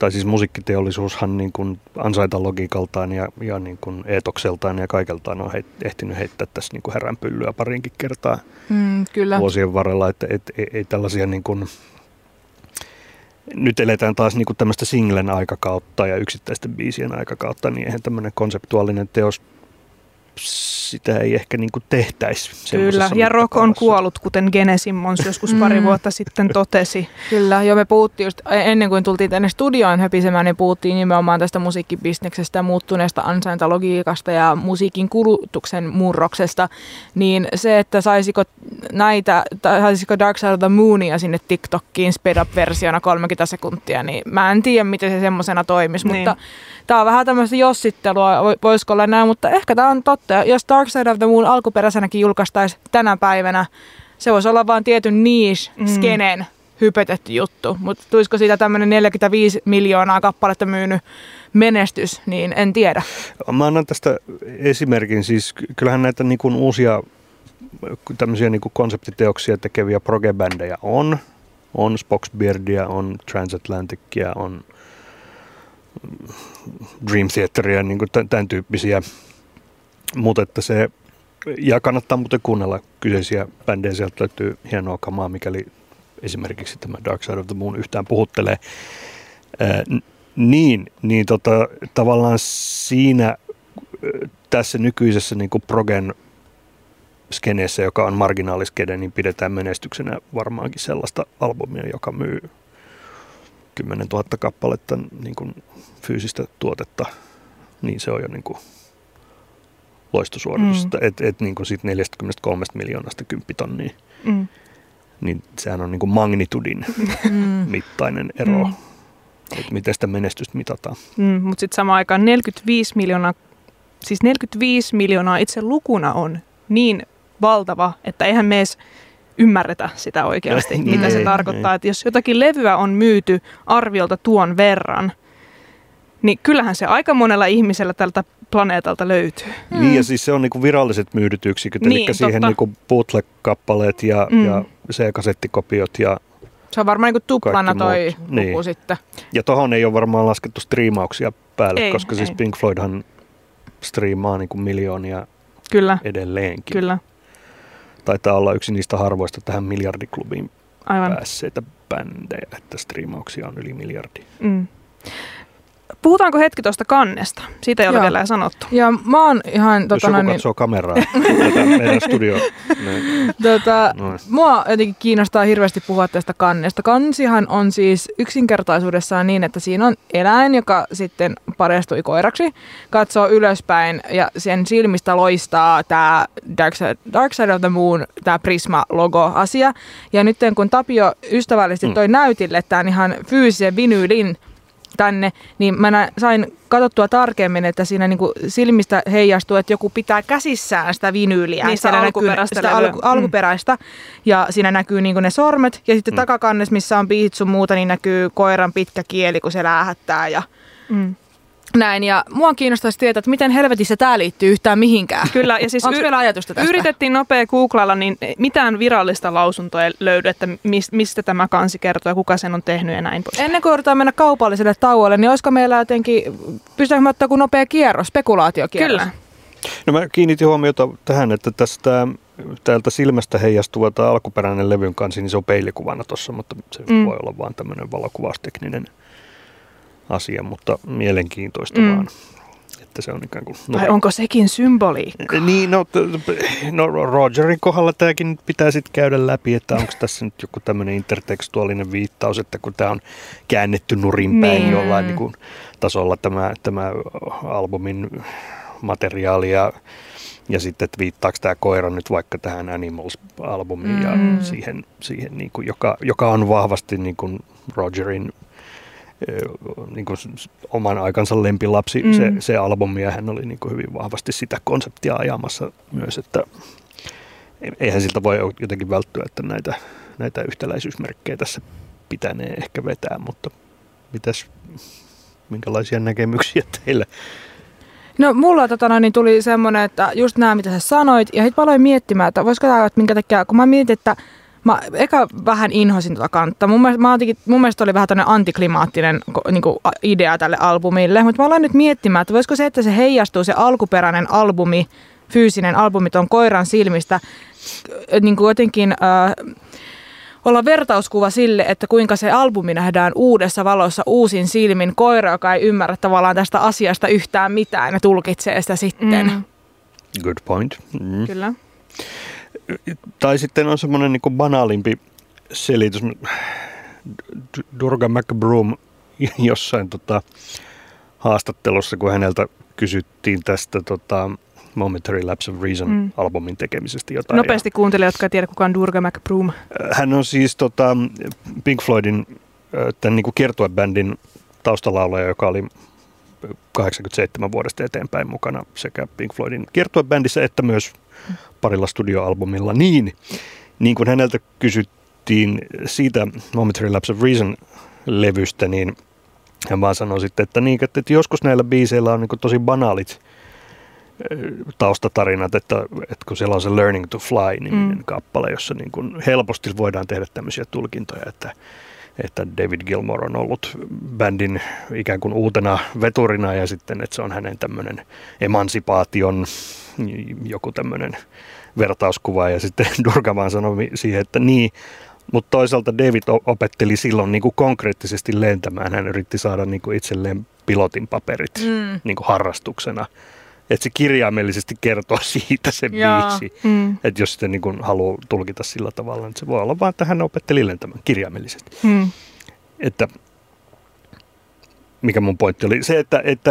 tai siis musiikkiteollisuushan niin kuin ansaintalogiikaltaan ja, ja niin kuin eetokseltaan ja kaikeltaan on heit, ehtinyt heittää tässä niin kuin häränpyllyä parinkin kertaa mm, kyllä. vuosien varrella, että et, ei, ei tällaisia niin kuin, nyt eletään taas niin kuin tämmöistä singlen aikakautta ja yksittäisten biisien aikakautta, niin eihän tämmöinen konseptuaalinen teos sitä ei ehkä niin kuin tehtäisi. Kyllä, ja rock on kuollut, kuten Gene Simmons joskus pari mm. vuotta sitten totesi. Kyllä, jo me puhuttiin just ennen kuin tultiin tänne studioon höpisemään, niin puhuttiin nimenomaan tästä musiikkibisneksestä ja muuttuneesta ansaintalogiikasta ja musiikin kulutuksen murroksesta. Niin se, että saisiko näitä, tai saisiko Dark Side of the Moonia sinne TikTokkiin sped up-versiona 30 sekuntia, niin mä en tiedä, miten se semmoisena toimisi, niin. mutta tämä on vähän tämmöistä jossittelua, voisiko olla näin, mutta ehkä tämä on totta. Jos Dark Side of the Moon alkuperäisenäkin julkaistaisi tänä päivänä, se voisi olla vain tietyn niche-skenen mm. hypetetty juttu, mutta tulisiko siitä tämmöinen 45 miljoonaa kappaletta myynyt menestys, niin en tiedä. Mä annan tästä esimerkin, siis kyllähän näitä niin kuin uusia tämmöisiä niin kuin konseptiteoksia tekeviä progebändejä on. On Spoxbeardia, on Transatlanticia, on Dream Theateria, niin kuin tämän tyyppisiä. Mutta että se, ja kannattaa muuten kuunnella kyseisiä bändejä, sieltä löytyy hienoa kamaa, mikäli esimerkiksi tämä Dark Side of the Moon yhtään puhuttelee. Ää, niin, niin tota, tavallaan siinä tässä nykyisessä niin kuin progen skeneessä, joka on marginaaliskene, niin pidetään menestyksenä varmaankin sellaista albumia, joka myy 10 000 kappaletta niin kuin fyysistä tuotetta, niin se on jo niin kuin loistosuoritus. Mm. Että et, niin siitä 43 miljoonasta 10 tonnia, mm. niin sehän on niin kuin magnitudin mm. mittainen ero. Mm. Että miten sitä menestystä mitataan. Mm, mutta sitten samaan aikaan 45 miljoonaa, siis 45 miljoonaa itse lukuna on niin valtava, että eihän me edes ymmärretä sitä oikeasti, ja, mitä ei, se tarkoittaa. Ei. Että jos jotakin levyä on myyty arviolta tuon verran, niin kyllähän se aika monella ihmisellä tältä planeetalta löytyy. Mm. Niin ja siis se on niinku viralliset myydyt yksiköt, niin, eli siihen niinku bootleg-kappaleet ja, mm. ja C-kasettikopiot ja se on varmaan niin tuplana toi muut. luku niin. sitten. Ja tohon ei ole varmaan laskettu striimauksia päälle, ei, koska siis ei. siis Pink Floydhan striimaa niin kuin miljoonia Kyllä. edelleenkin. Kyllä. Taitaa olla yksi niistä harvoista tähän miljardiklubiin Aivan. päässeitä bändejä, että striimauksia on yli miljardi. Mm. Puhutaanko hetki tuosta kannesta? Siitä ei ole Joo. vielä sanottu. Ja mä oon ihan... Tota, Jos joku niin... katsoo kameraa, meidän studio. Niin. Tota, mua jotenkin kiinnostaa hirveästi puhua tästä kannesta. Kansihan on siis yksinkertaisuudessaan niin, että siinä on eläin, joka sitten parestui koiraksi, katsoo ylöspäin ja sen silmistä loistaa tämä Dark Side, Dark Side of the Moon, tämä Prisma-logo-asia. Ja nyt kun Tapio ystävällisesti mm. toi mm. näytille tämän ihan fyysisen vinyylin, tänne, niin mä sain katsottua tarkemmin, että siinä niinku silmistä heijastuu, että joku pitää käsissään sitä vinyyliä. Niin sitä alkuperäistä. Sitä alku, mm. alkuperäistä. Ja siinä näkyy niinku ne sormet. Ja sitten mm. takakannes, missä on piitsu muuta, niin näkyy koiran pitkä kieli, kun se lähettää. Ja mm. Näin, ja mua kiinnostaisi tietää, että miten helvetissä tämä liittyy yhtään mihinkään. Kyllä, ja siis y- vielä ajatusta tästä? yritettiin nopea googlailla, niin mitään virallista lausuntoa ei löydy, että mistä tämä kansi kertoo ja kuka sen on tehnyt ja näin pois. Ennen kuin yritetään mennä kaupalliselle tauolle, niin olisiko meillä jotenkin, pystytäänkö me ottaa kuin nopea kierros, spekulaatiokierros? Kyllä. No mä kiinnitin huomiota tähän, että tästä täältä silmästä heijastuva tämä alkuperäinen levyn kansi, niin se on peilikuvana tuossa, mutta se mm. voi olla vaan tämmöinen valokuvaustekninen asia, mutta mielenkiintoista mm. vaan. Että se on ikään kuin... No, Vai onko sekin symboliikka? Niin, no, no Rogerin kohdalla tämäkin pitää sitten käydä läpi, että onko tässä nyt joku tämmöinen intertekstuaalinen viittaus, että kun tämä on käännetty nurinpäin niin. jollain niin kuin, tasolla tämä, tämä albumin materiaali ja ja sitten, että viittaako tämä koira nyt vaikka tähän Animals-albumiin mm. ja siihen, siihen niin kuin, joka, joka on vahvasti niin kuin Rogerin niin kuin oman aikansa lempilapsi mm. se, se albumi ja hän oli niin kuin hyvin vahvasti sitä konseptia ajamassa myös, että eihän siltä voi jotenkin välttyä, että näitä, näitä yhtäläisyysmerkkejä tässä pitänee ehkä vetää, mutta mitäs, minkälaisia näkemyksiä teille? No mulla tota, niin tuli semmoinen, että just nämä mitä sä sanoit, ja sitten mä aloin miettimään, että voisiko tämä, että minkä takia, kun mä mietin, että Mä eka vähän inhosin tuota kantta. Mun mielestä, mä otinkin, mun mielestä oli vähän tämmöinen antiklimaattinen niin kuin idea tälle albumille, mutta mä aloin nyt miettimään, että voisiko se, että se heijastuu se alkuperäinen albumi, fyysinen albumi tuon koiran silmistä, niin kuin jotenkin... Äh, olla vertauskuva sille, että kuinka se albumi nähdään uudessa valossa uusin silmin. Koira, joka ei ymmärrä tavallaan tästä asiasta yhtään mitään ja tulkitsee sitä sitten. Mm. Good point. Mm. Kyllä tai sitten on semmoinen niin banaalimpi selitys. Durga McBroom jossain tota, haastattelussa, kun häneltä kysyttiin tästä tota, Momentary Lapse of Reason-albumin mm. tekemisestä jotain. Nopeasti ja, kuuntele, jotka ei tiedä, kuka on Durga McBroom. Hän on siis tota, Pink Floydin tämän niin kiertuebändin taustalaulaja, joka oli 87 vuodesta eteenpäin mukana sekä Pink Floydin kiertuebändissä että myös parilla studioalbumilla. Niin, niin kuin häneltä kysyttiin siitä Momentary Lapse of Reason levystä, niin hän vaan sanoi sitten, että, niin, että, joskus näillä biiseillä on niin tosi banaalit taustatarinat, että, että kun siellä on se Learning to Fly niminen mm. kappale, jossa niin kuin helposti voidaan tehdä tämmöisiä tulkintoja, että, että David Gilmore on ollut bändin ikään kuin uutena veturina ja sitten, että se on hänen tämmöinen emansipaation joku tämmöinen vertauskuva ja sitten Durga vaan sanoi siihen, että niin, mutta toisaalta David opetteli silloin niin kuin konkreettisesti lentämään. Hän yritti saada niin kuin itselleen pilotin paperit mm. niin kuin harrastuksena. Että se kirjaimellisesti kertoo siitä se Joo. biisi. Mm. Että jos sitä niin kuin haluaa tulkita sillä tavalla, niin se voi olla vaan, että hän opetteli lentämään kirjaimellisesti. Mm. Että mikä mun pointti oli? Se, että, että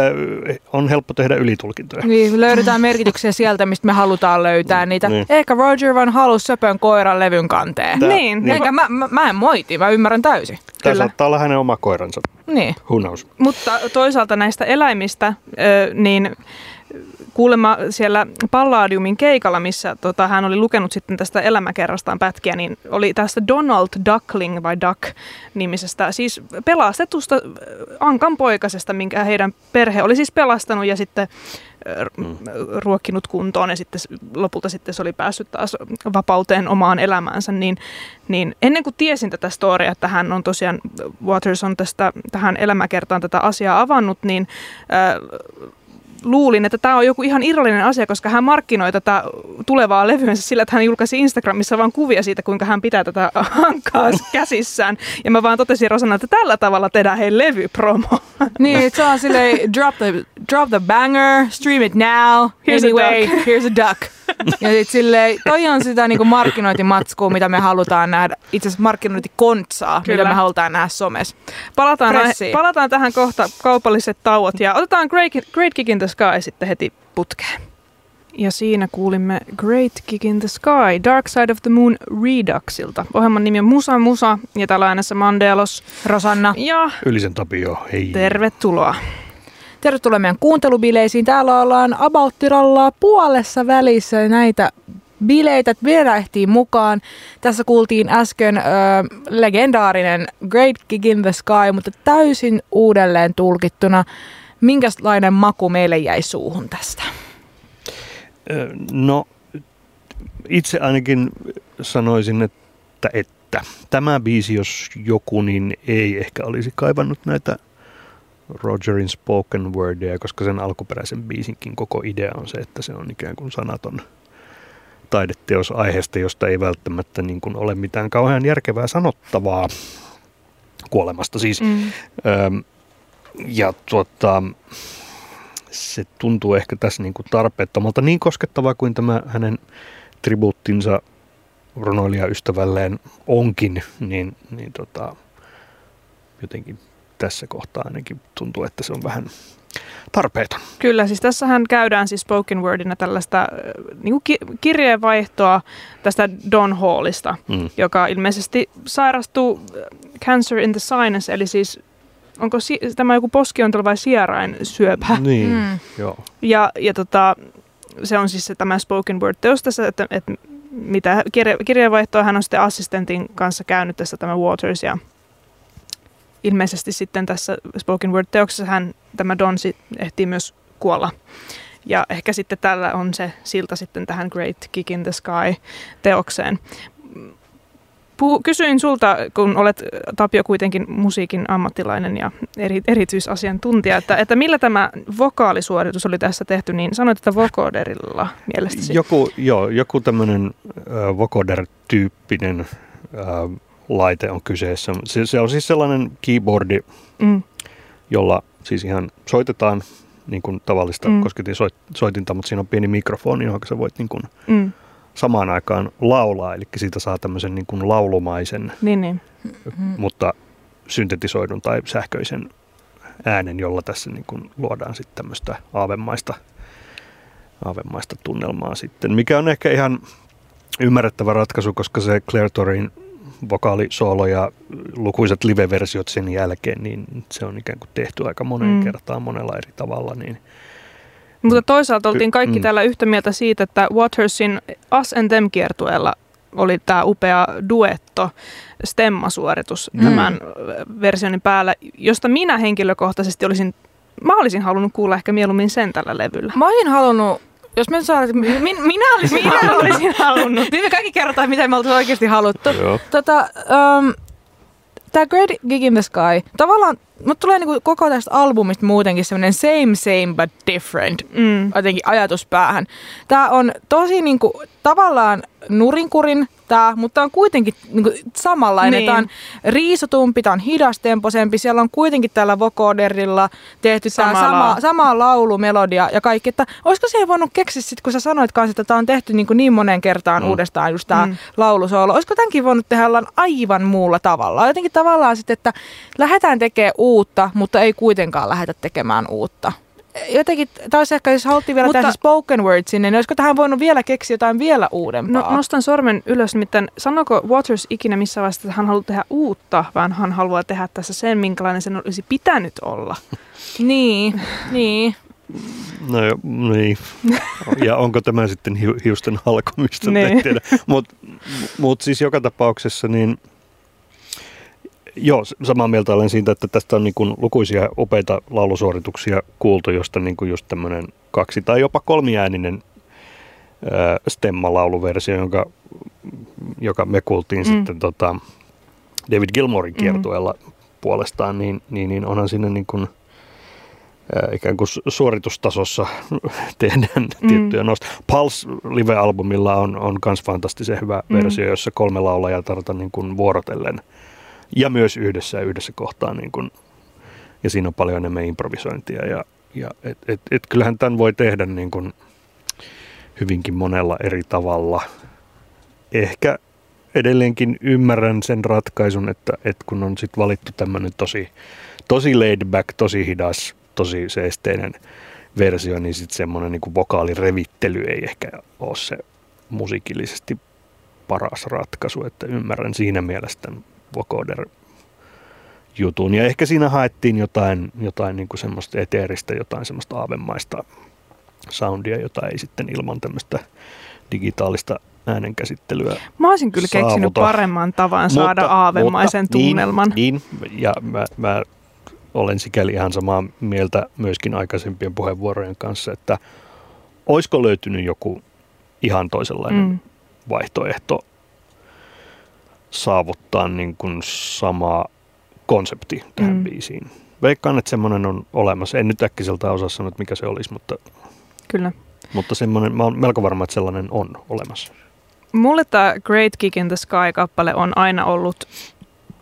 on helppo tehdä ylitulkintoja. Niin, löydetään merkityksiä sieltä, mistä me halutaan löytää niitä. Niin. Ehkä Roger vaan halusi söpön koiran levyn kanteen. Tää- Niin, niin. Enkä mä, mä, mä en moiti, mä ymmärrän täysin. Tämä Kyllä. saattaa olla hänen oma koiransa. Niin. Who knows? Mutta toisaalta näistä eläimistä, niin kuulemma siellä Palladiumin keikalla, missä tota, hän oli lukenut sitten tästä elämäkerrastaan pätkiä, niin oli tästä Donald Duckling vai Duck nimisestä, siis pelastetusta ö, Ankan poikasesta, minkä heidän perhe oli siis pelastanut ja sitten ö, Mm. ruokkinut kuntoon ja sitten lopulta sitten se oli päässyt taas vapauteen omaan elämäänsä, niin, niin ennen kuin tiesin tätä storia, että hän on tosiaan, Waters on tästä, tähän elämäkertaan tätä asiaa avannut, niin äh, luulin, että tämä on joku ihan irrallinen asia, koska hän markkinoi tätä tulevaa levyänsä sillä, että hän julkaisi Instagramissa vain kuvia siitä, kuinka hän pitää tätä hankkaa käsissään. Ja mä vaan totesin Rosanna, että tällä tavalla tehdään hei levypromo. Niin, että se on silleen, drop the, drop the banger, stream it now, Here's a anyway, duck. here's a duck. Ja sit silleen, toi on sitä niinku markkinointimatskua, mitä me halutaan nähdä, itse asiassa markkinointikontsaa, Kyllä. mitä me halutaan nähdä somessa. Palataan, Pressiin. palataan tähän kohta kaupalliset tauot ja otetaan Great, Great Kick in the Sky sitten heti putkeen. Ja siinä kuulimme Great Kick in the Sky, Dark Side of the Moon Reduxilta. Ohjelman nimi on Musa Musa ja täällä äänessä Mandelos. Rosanna, Ja Ylisen Tapio, hei. tervetuloa. Tervetuloa meidän kuuntelubileisiin. Täällä ollaan Abouttiralla puolessa välissä näitä bileitä vielä ehtii mukaan. Tässä kuultiin äsken ö, legendaarinen Great Gig in the Sky, mutta täysin uudelleen tulkittuna. Minkälainen maku meille jäi suuhun tästä? No, itse ainakin sanoisin, että, että tämä biisi, jos joku, niin ei ehkä olisi kaivannut näitä Rogerin spoken wordia, koska sen alkuperäisen biisinkin koko idea on se, että se on ikään kuin sanaton taideteos aiheesta, josta ei välttämättä niin kuin ole mitään kauhean järkevää sanottavaa kuolemasta siis. Mm. Ja tuota, se tuntuu ehkä tässä niin kuin tarpeettomalta niin koskettavaa kuin tämä hänen tribuuttinsa runoilijaystävälleen onkin, niin, niin tota, jotenkin tässä kohtaa ainakin tuntuu, että se on vähän tarpeeton. Kyllä, siis tässähän käydään siis spoken wordina tällaista niin ki- kirjeenvaihtoa tästä Don Hallista, Mm. joka ilmeisesti sairastuu äh, cancer in the sinus, eli siis onko si- tämä joku poskiontelo vai sierain syöpä. Niin, Mm. joo. Ja, ja tota, se on siis se, tämä spoken word teos tässä, että, että mitä kirja, kirjeenvaihtoa hän on sitten assistentin kanssa käynyt tässä tämä Waters ja ilmeisesti sitten tässä spoken word teoksessa hän, tämä Don ehtii myös kuolla. Ja ehkä sitten tällä on se silta sitten tähän Great Kick in the Sky teokseen. Puhu, kysyin sulta, kun olet Tapio kuitenkin musiikin ammattilainen ja eri, erityisasiantuntija, että, että millä tämä vokaalisuoritus oli tässä tehty, niin sanoit, että vocoderilla mielestäsi. Joku, joo, joku tämmöinen äh, vocoder-tyyppinen äh, laite on kyseessä. Se, se on siis sellainen keyboardi, Mm, jolla siis ihan soitetaan niin kuin tavallista Mm. kosketin soit, soitinta, mutta siinä on pieni mikrofoni, johon sä voit niin kuin mm, samaan aikaan laulaa, eli siitä saa tämmöisen niin kuin laulumaisen, niin, niin. Mm. mutta syntetisoidun tai sähköisen äänen, jolla tässä niin kuin luodaan sitten tämmöistä aavemaista, aavemaista tunnelmaa sitten, mikä on ehkä ihan ymmärrettävä ratkaisu, koska se Claire Torin vokaalisoolo ja lukuisat live-versiot sen jälkeen, niin se on ikään kuin tehty aika moneen Mm. kertaan monella eri tavalla, niin Mutta toisaalta oltiin kaikki Mm. täällä yhtä mieltä siitä, että Watersin Us and Them kiertueella oli tämä upea duetto, stemmasuoritus Mm. tämän versionin päällä, josta minä henkilökohtaisesti olisin, mä olisin halunnut kuulla ehkä mieluummin sen tällä levyllä. Mä olisin halunnut, jos me saadaan, min, minä olisin Minä halunnut. olisin halunnut. Niin me kaikki kerrotaan, mitä me oltaisiin oikeasti haluttu. joo. Tota, um, tämä Great Gig in the Sky, tavallaan mut tulee niinku koko tästä albumista muutenkin semmoinen same same but different Mm. jotenkin ajatus päähän. Tämä on tosi niinku, tavallaan nurinkurin tää, mutta on kuitenkin niin kuin, samanlainen. Niin. Tämä on riisotumpi, tämä on hidastemposempi, siellä on kuitenkin tällä vocoderilla tehty tämä Sama sama, lau- sama laulumelodia ja kaikki. Että olisiko siihen voinut keksiä, sit, kun sä sanoit kanssa, että tämä on tehty niin, kuin niin moneen kertaan Mm. uudestaan just tämä Mm. laulusoolo. Olisiko tämänkin voinut tehdä aivan muulla tavalla? Jotenkin tavallaan sitten, että lähdetään tekemään uutta, mutta ei kuitenkaan lähdetä tekemään uutta. Jotenkin, taas ehkä jos haluttiin vielä Mutta- mutta, tässä spoken word sinne, niin olisiko tähän voinut vielä keksiä jotain vielä uudempaa? No, nostan sormen ylös, miten sanoko Waters ikinä missä vaiheessa, että hän haluaa tehdä uutta, vaan hän haluaa tehdä tässä sen, minkälainen sen olisi pitänyt olla. Niin, niin. No jo, niin. Ja onko tämä sitten hi- hiusten halkomista, Niin. en tiedä. Mutta mut siis joka tapauksessa niin Joo, samaa mieltä olen siitä, että tästä on niin kuin lukuisia upeita laulusuorituksia kuultu, josta niin kuin just tämmöinen kaksi- tai jopa kolmiääninen ää, stemma-lauluversio, jonka, joka me kuultiin Mm. mm. sitten tota, David Gilmorin kiertueella mm. puolestaan, niin, niin, niin onhan siinä niin kuin, ää, ikään kuin su- suoritustasossa tehdään Mm. mm. tiettyjä nosta. Pulse live-albumilla on, on myös fantastisen hyvä Mm. mm. versio, jossa kolme laulajaa tarvitaan niin kuin vuorotellen ja myös yhdessä yhdessä kohtaa. Niin kuin, ja siinä on paljon enemmän improvisointia. Ja, ja et, et, et kyllähän tämän voi tehdä niin kuin hyvinkin monella eri tavalla. Ehkä edelleenkin ymmärrän sen ratkaisun, että, että kun on sit valittu tämmöinen tosi, tosi laid back, tosi hidas, tosi seesteinen versio, niin sitten semmoinen niin vokaalirevittely ei ehkä ole se musiikillisesti paras ratkaisu, että ymmärrän siinä mielessä tämän vocoder jutun. Ja ehkä siinä haettiin jotain, jotain niin kuin semmoista eteeristä, jotain semmoista aavemaista soundia, jota ei sitten ilman tämmöistä digitaalista äänenkäsittelyä Mä olisin kyllä keksinyt Saavuta. paremman tavan saada aavemaisen mutta, tunnelman. Niin, niin ja mä, mä olen sikäli ihan samaa mieltä myöskin aikaisempien puheenvuorojen kanssa, että olisiko löytynyt joku ihan toisenlainen mm. vaihtoehto saavuttaa niin kuin sama konsepti tähän Mm. biisiin. Veikkaan, että semmoinen on olemassa. En nyt äkkiseltä osaa sanoa, että mikä se olisi, mutta, Kyllä. mutta semmoinen, mä olen melko varma, että sellainen on olemassa. Mulle tämä Great Kick in the Sky-kappale on aina ollut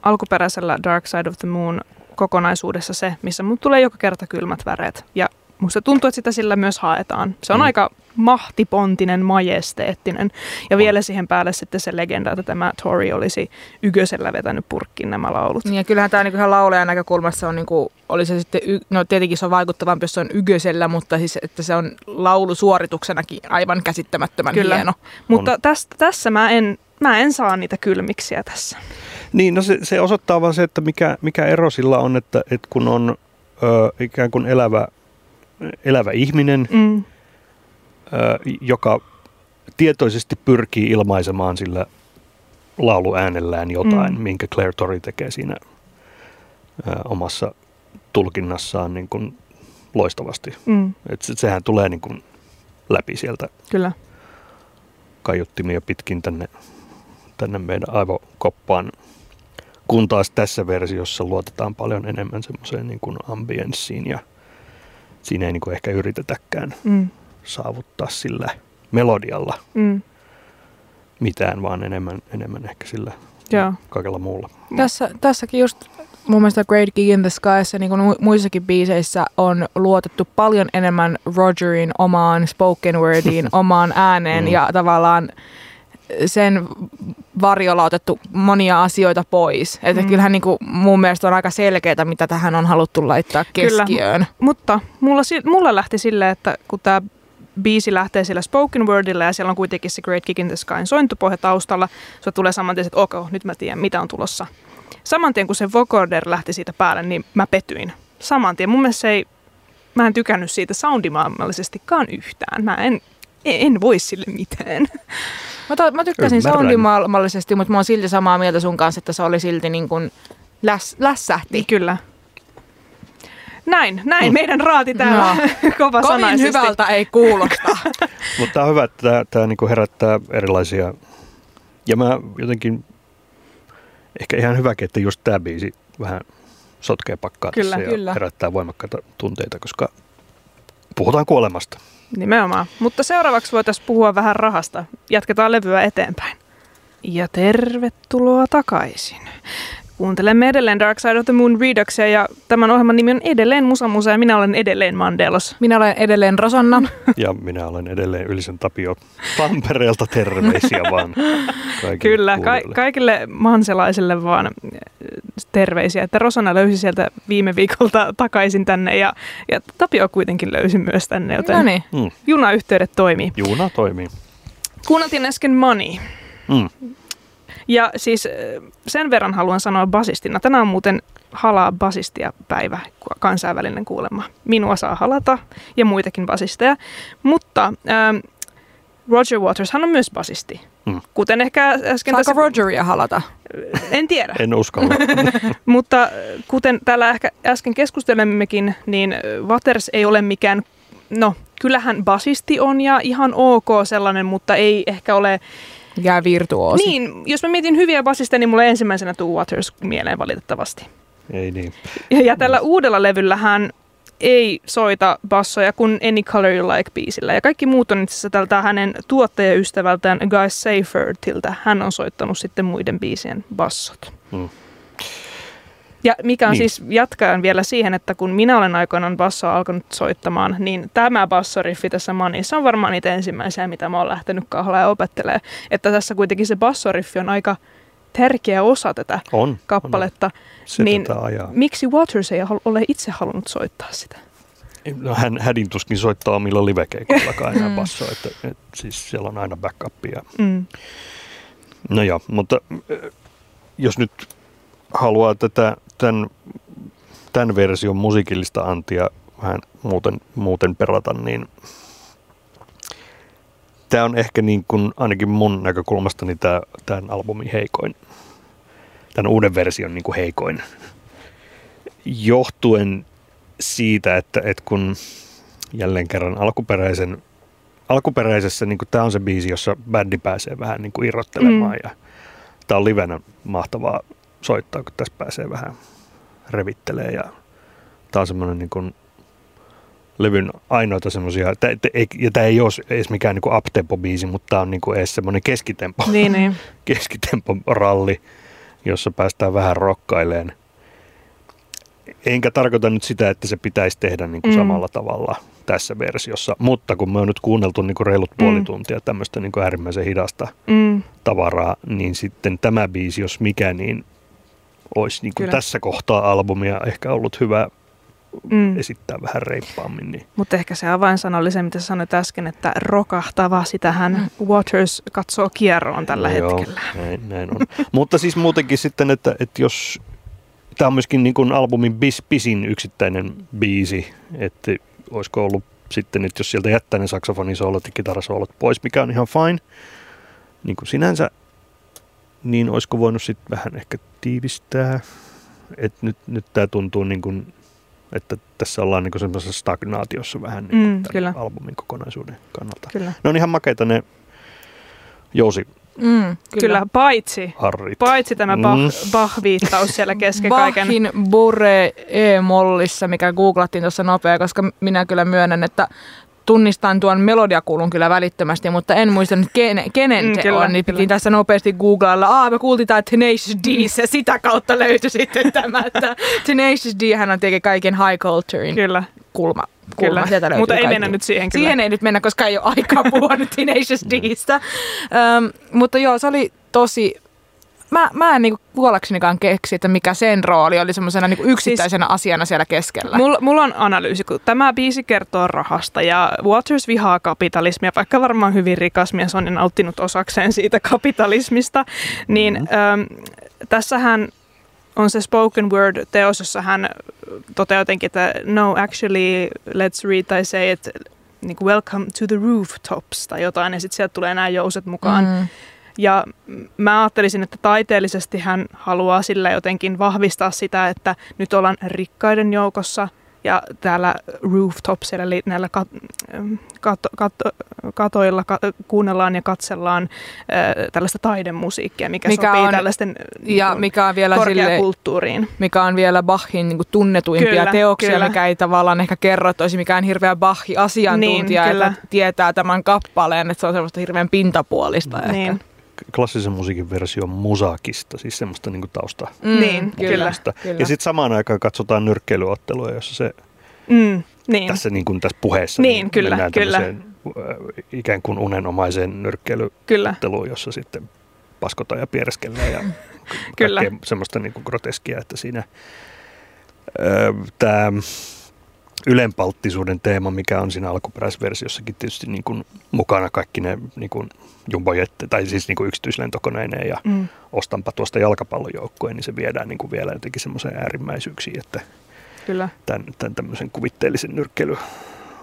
alkuperäisellä Dark Side of the Moon kokonaisuudessa se, missä mun tulee joka kerta kylmät väreet. Ja musta tuntuu, että sitä sillä myös haetaan. Se on Mm. aika mahtipontinen, majesteettinen. Ja vielä siihen päälle sitten se legenda, että tämä Tori olisi ykösellä vetänyt purkkiin nämä laulut. Niin ja kyllähän tämä niinku ihan laulajan näkökulmasta on, niinku, oli se sitten, y- no tietenkin se on vaikuttavampi, jos se on ygösellä, mutta siis että se on laulusuorituksenakin aivan käsittämättömän Kyllä. hieno. Mutta tästä, tässä mä en, mä en saa niitä kylmiksiä tässä. Niin, no se, se osoittaa vaan se, että mikä, mikä ero sillä on, että, että kun on ö, ikään kuin elävä, elävä ihminen, Mm. Joka tietoisesti pyrkii ilmaisemaan sillä lauluäänellään jotain, Mm. mm. minkä Claire Tori tekee siinä ö, omassa tulkinnassaan niin kuin loistavasti. Mm. Et se, sehän tulee niin kuin läpi sieltä Kyllä. kaiuttimia pitkin tänne, tänne meidän aivokoppaan. Kun taas tässä versiossa luotetaan paljon enemmän semmoiseen niin kuin ambienssiin ja siinä ei niin kuin ehkä yritetäkään Mm. Saavuttaa sillä melodialla Mm. mitään, vaan enemmän, enemmän ehkä sillä Joo. kaikella muulla. Tässä, tässäkin just mun mielestä Great Gig in the Skyssa, niin kuin mu- muissakin biiseissä, on luotettu paljon enemmän Rogerin omaan spoken wordiin, omaan ääneen Mm. ja tavallaan sen varjolla otettu monia asioita pois. Että Mm. kyllähän niin kuin mun mielestä on aika selkeää, mitä tähän on haluttu laittaa Kyllä. keskiöön. Mutta mulla, mulla lähti silleen, että kun tämä biisi lähtee sillä spoken wordilla ja siellä on kuitenkin se Great Kick in the Skyn sointupohja taustalla, se tulee saman tien, että ok, nyt mä tiedän, mitä on tulossa. Saman tien, kun se vocoder lähti siitä päälle, niin mä petyin. Saman tien. Mun mielestä se ei, mä en tykännyt siitä soundimaailmallisestikaan yhtään. Mä en, en voi sille mitään. Mä, to, mä tykkäsin Ymmärrän. soundimaailmallisesti, mutta mä oon silti samaa mieltä sun kanssa, että se oli silti niin kuin läs, lässähti. Niin kyllä. Näin, näin Mm. meidän raati täällä kova Kovin hyvältä ei kuulosta. Mutta tämä on hyvä, että tämä, tämä niin herättää erilaisia, ja mä jotenkin, ehkä ihan hyväkin, että just tämä biisi vähän sotkee pakkaa Kyllä, tässä kyllä. ja herättää voimakkaita tunteita, koska puhutaan kuolemasta. Nimenomaan. Mutta seuraavaksi voitaisiin puhua vähän rahasta. Jatketaan levyä eteenpäin. Ja tervetuloa takaisin. Kuuntelemme edelleen Dark Side of the Moon Reduxia ja tämän ohjelman nimi on edelleen Musa Musa ja minä olen edelleen Mandelos. Minä olen edelleen Rosanna. Ja minä olen edelleen Ylisen Tapio Tampereelta terveisiä vaan kaikille Kyllä, ka- kaikille manselaisille vaan äh, terveisiä, että Rosanna löysi sieltä viime viikolta takaisin tänne ja, ja Tapio kuitenkin löysi myös tänne, joten No niin. Mm. junayhteydet toimii. Juna toimii. Kuunneltiin äsken Money. Mm. Ja siis sen verran haluan sanoa basistina. Tänään on muuten halaa basistia päivä, kansainvälinen kuulema. Minua saa halata ja muitakin basisteja. Mutta ähm, Roger Waters, hän on myös basisti. Mm. Kuten ehkä äsken Saako tässä... Rogeria halata? En tiedä. En uskalla. Mutta kuten täällä ehkä äsken keskustelemmekin, niin Waters ei ole mikään... No, kyllähän basisti on ja ihan ok sellainen, mutta ei ehkä ole Jää virtuoosi. Niin, jos mä mietin hyviä basisteja, niin mulle ensimmäisenä tuu Waters mieleen valitettavasti. Ei niin. Ja, ja tällä uudella levyllä hän ei soita bassoja kuin Any Color You Like biisillä. Ja kaikki muut on itse asiassa tältä hänen tuottajaystävältään Guy Seyffertiltä. Hän on soittanut sitten muiden biisien bassot. Mm. Ja mikä on Niin. siis, jatkaen vielä siihen, että kun minä olen aikoinaan bassoa alkanut soittamaan, niin tämä bassoriffi tässä manissa on varmaan niitä ensimmäisiä, mitä mä oon lähtenyt kahlaa ja opettelee. Että tässä kuitenkin se bassoriffi on aika tärkeä osa tätä On. kappaletta. On. Se niin tätä ajaa. Miksi Waters ei ole itse halunnut soittaa sitä? No, hän hädin tuskin soittaa omilla livekeikoillakaan enää Mm. bassoa, että, että siis siellä on aina backupia. Mm. No joo, mutta jos nyt haluaa tätä, tämän, tämän version musiikillista antia vähän muuten, muuten perata, niin tämä on ehkä niin kuin, ainakin mun näkökulmastani tämä, tämän albumin heikoin, tämän uuden version niin kuin heikoin, johtuen siitä, että, että kun jälleen kerran alkuperäisen, alkuperäisessä, niin kuin tämä on se biisi, jossa bändi pääsee vähän niin kuin irrottelemaan Mm. ja tämä on livenä mahtavaa soittaa, kun tässä pääsee vähän revittelee ja tämä on semmoinen niin kuin levyn ainoita semmoisia, ja tämä ei ole edes mikään niin uptempo-biisi, mutta tämä on niin kuin edes semmoinen keskitempo, Niin, niin. keskitempo-ralli, jossa päästään vähän rokkaileen. Enkä tarkoita nyt sitä, että se pitäisi tehdä niin kuin Mm. samalla tavalla tässä versiossa, mutta kun me on nyt kuunneltu niin kuin reilut puoli Mm. tuntia tämmöistä niin kuin äärimmäisen hidasta Mm. tavaraa, niin sitten tämä biisi, jos mikä, niin olisi niin kuin tässä kohtaa albumia ehkä ollut hyvä Mm. esittää vähän reippaammin. Niin. Mutta ehkä se avainsana oli se, mitä sanoit äsken, että rokahtava, sitähän Waters katsoo kierroon tällä No joo, hetkellä. näin, näin on. Mutta siis muutenkin sitten, että, että jos tämä on myöskin niin kuin albumin bis, pisin yksittäinen biisi, että olisiko ollut sitten, että jos sieltä jättää ne saksofonisoolot ja kitarasoolot pois, mikä on ihan fine, niin kuin sinänsä, niin olisiko voinut sitten vähän ehkä tiivistää, että nyt, nyt tämä tuntuu niin kuin, että tässä ollaan niin kuin semmoisessa stagnaatiossa vähän niin kuin Mm, tämän kyllä. albumin kokonaisuuden kannalta. Kyllä. Ne on ihan makeita ne jousiharrit. Mm, kyllä. Kyllä, paitsi, paitsi tämä Mm. Bach, Bach-viittaus siellä kesken kaiken. Bachin Bure E-mollissa, mikä googlattiin tuossa nopea, koska minä kyllä myönnän, että tunnistan tuon melodiakulun kyllä välittömästi, mutta en muista nyt kenen, kenen Mm, se kyllä, on, niin piti kyllä. tässä nopeasti googlailla. Aa, me kuultiin tämä Tenacious D, ja sitä kautta löytyi sitten tämä, että Tenacious D hän on tietenkin kaiken high culturein Kyllä, kulma. kulma. kyllä. Mutta ei kaikki. mennä nyt siihen kyllä. Siihen ei nyt mennä, koska ei ole aikaa puhua nyt Tenacious Distä. Öm, mutta joo, se oli tosi... Mä, mä en niinku kuollaksenikaan keksi, että mikä sen rooli oli semmoisena niinku yksittäisenä siis, asiana siellä keskellä. Mulla, mulla on analyysi, kun tämä biisi kertoo rahasta ja Waters vihaa kapitalismia, vaikka varmaan hyvin rikas mies on ja nauttinut osakseen siitä kapitalismista, niin mm-hmm. äm, tässähän on se spoken word teos, jossa hän toteaa jotenkin, että no actually let's read tai say it niin kuin, welcome to the rooftops tai jotain ja sitten sieltä tulee nämä jouset mukaan. Mm. Ja mä ajattelisin, että taiteellisesti hän haluaa sillä jotenkin vahvistaa sitä, että nyt ollaan rikkaiden joukossa ja täällä rooftopsilla, eli näillä kat, kato, kato, katoilla ka, kuunnellaan ja katsellaan äh, tällaista taidemusiikkia, mikä, Mikä sopii on- tällaisten Ja niin mikä on vielä sille, korkeakulttuuriin. mikä on vielä Bachin niin tunnetuimpia Kyllä, teoksia, kyllä. mikä ei tavallaan ehkä kerro, että olisi mikään hirveä Bach-asiantuntija, Niin, että tietää tämän kappaleen, että se on semmoista hirveän pintapuolista. Niin. Ehkä. Klassisen musiikin versio musakista, siis semmoista niin tausta. Mm, Niin, kyllä. kyllä. Ja sitten samaan aikaan katsotaan nyrkkeilyottelua, jossa se Mm, niin. tässä, niin kuin tässä puheessa Niin, kyllä, mennään kyllä. tämmöiseen, äh, ikään kuin unenomaiseen nyrkkeilyotteluun, Kyllä. jossa sitten paskotaan ja piereskellään ja Kyllä. semmoista niin kuin groteskia, että siinä tämä ylenpalttisuuden teema, mikä on siinä alkuperäisversiossakin tietysti niin kuin mukana kaikki ne niin kuin jumbojette, tai siis niin kuin yksityislentokoneineen ja Mm, ostanpa tuosta jalkapallojoukkueen, niin se viedään niin kuin vielä jotenkin semmoiseen äärimmäisyyksiin, että kyllä, tämän, tämän tämmöisen kuvitteellisen nyrkkeily,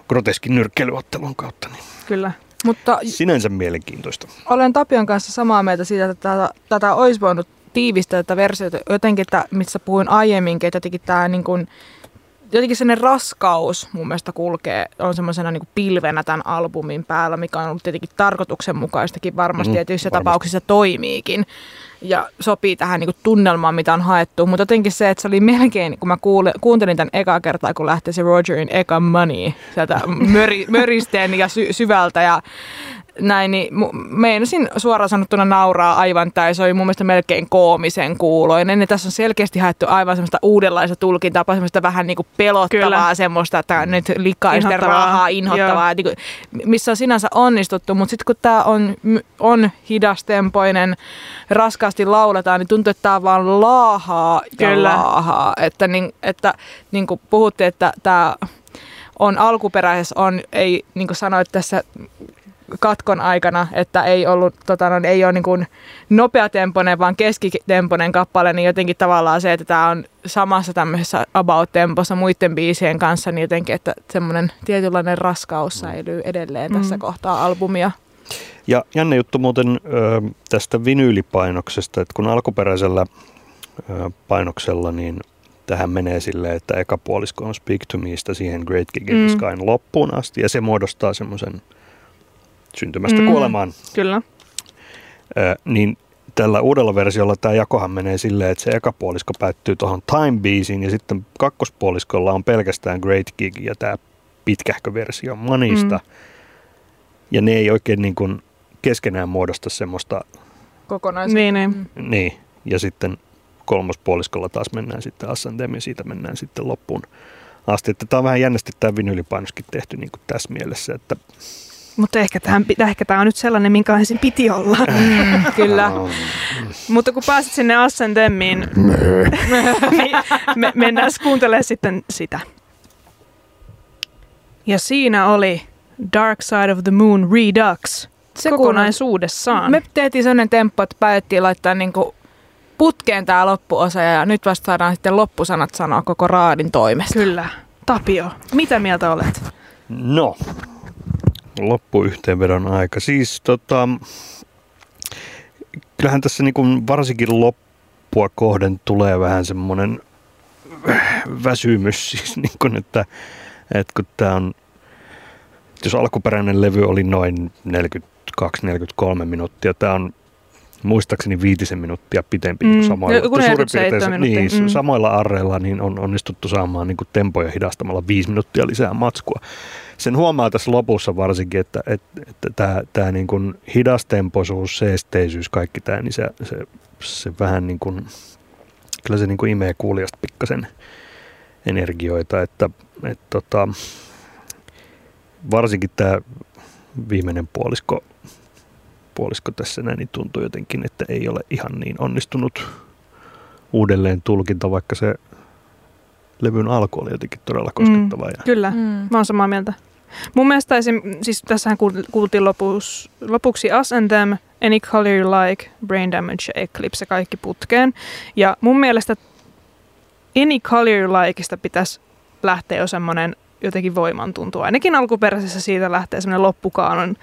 groteskin nyrkkeilyottelun kautta, niin Kyllä. Mutta sinänsä mielenkiintoista. olen Tapion kanssa samaa mieltä siitä, että tätä, tätä olisi voinut tiivistää tätä versiota jotenkin, että, missä puhuin aiemminkin, että jotenkin tämä niin kuin, jotenkin sellainen raskaus mun mielestä kulkee, on semmoisena niin pilvenä tämän albumin päällä, mikä on ollut tietenkin tarkoituksenmukaistakin varmasti, Mm, tietyissä varmasti. tapauksissa toimiikin ja sopii tähän niin tunnelmaan, mitä on haettu. Mutta jotenkin se, että se oli melkein, kun mä kuule, kuuntelin tämän eka kertaa, kun lähti se Rogerin eka money sieltä möri, möristeen ja sy, syvältä ja näin, niin meinasin suoraan sanottuna nauraa aivan tai se oli mun mielestä melkein koomisen kuuloinen. Ja tässä on selkeästi haettu aivan semmoista uudenlaista tulkintaa, semmoista vähän niin kuin pelottavaa, Kyllä. semmoista, että nyt likaisten Inhottavaa. rahaa, inhottavaa, niin kuin, missä on sinänsä onnistuttu, mutta sitten kun tämä on, on hidastempoinen, raskaasti lauletaan, niin tuntuu, että tämä vaan laahaa ja Kyllä. laahaa. Että, niin, että niin kuin puhuttiin, että tämä on alkuperäisessä, on, ei niin kuin sanoit tässä katkon aikana, että ei ollut, tota, no, ei ole niin kuin nopeatempoinen, vaan keskitempoinen kappale, niin jotenkin tavallaan se, että tämä on samassa tämmöisessä about-tempossa muiden biisien kanssa, niin jotenkin, että semmoinen tietynlainen raskaus säilyy edelleen tässä Mm. kohtaa albumia. Ja jännä juttu muuten ö, tästä vinyylipainoksesta, että kun alkuperäisellä ö, painoksella, niin tähän menee silleen, että eka puolisko on Speak to Meista siihen Great Gig in Mm. Skyn loppuun asti, ja se muodostaa semmoisen syntymästä Mm. kuolemaan. kyllä. Ö, niin tällä uudella versiolla tämä jakohan menee silleen, että se eka puolisko päättyy tuohon Time Beasiin, ja sitten kakkospuoliskolla on pelkästään Great Gig ja tämä pitkähkö versio Manista. Mm. Ja ne ei oikein niin kuin keskenään muodosta semmoista Kokonaisuus. Niin, niin. Mm. Niin, ja sitten kolmospuoliskolla taas mennään sitten Ascendem ja siitä mennään sitten loppuun asti. Että tämä on vähän jännästi tämä vinylipainoskin tehty niin kuin tässä mielessä, että Mutta ehkä tämä ehkä tää on nyt sellainen, minkälainen sen piti olla. Mm, kyllä. Oh, Mutta kun pääsit sinne Ascendemiin, niin me, mennään kuuntelemaan sitten sitä. Ja siinä oli Dark Side of the Moon Redux Se kokonaisuudessaan. Me tehtiin sellainen temppu, että päätettiin laittaa niinku putkeen tämä loppuosa ja nyt vasta saadaan sitten loppusanat sanoa koko raadin toimesta. Kyllä. Tapio, mitä mieltä olet? No, loppuyhteenvedon aika. Siis tota, kyllähän tässä niin kuin varsinkin loppua kohden tulee vähän semmoinen väsymys, siis niin kuin, että, että kun tämä on, jos alkuperäinen levy oli noin 42-43 minuuttia, tämä on muistaakseni viitisen minuuttia pitempi Mm, samoilla, joku 47 minuuttia, niin, mm. mm. samoilla arreilla niin on onnistuttu saamaan niin kuin tempoja hidastamalla viisi minuuttia lisää matskua. Sen huomaa tässä lopussa varsinkin, että, että, että tämä, tämä niin kuin hidastempoisuus, seesteisyys, kaikki tämä, niin se, se, se vähän niin kuin, kyllä se niin kuin imee kuulijasta pikkasen energioita, että, että tota, varsinkin tämä viimeinen puolisko, puolisko tässä näin, niin tuntuu jotenkin, että ei ole ihan niin onnistunut uudelleen tulkinta, vaikka se levyn alku oli jotenkin todella koskettava. Ja, Kyllä, Mm. mä oon samaa mieltä. Mun mielestä esim, siis tässähän kuul- kuultiin lopuksi, lopuksi Us and Them, Any Color You Like, Brain Damage ja Eclipse kaikki putkeen. Ja mun mielestä Any Color You Likeista pitäisi lähteä jo semmoinen jotenkin voimantuntu. Ainakin alkuperäisessä siitä lähtee semmoinen loppukaanon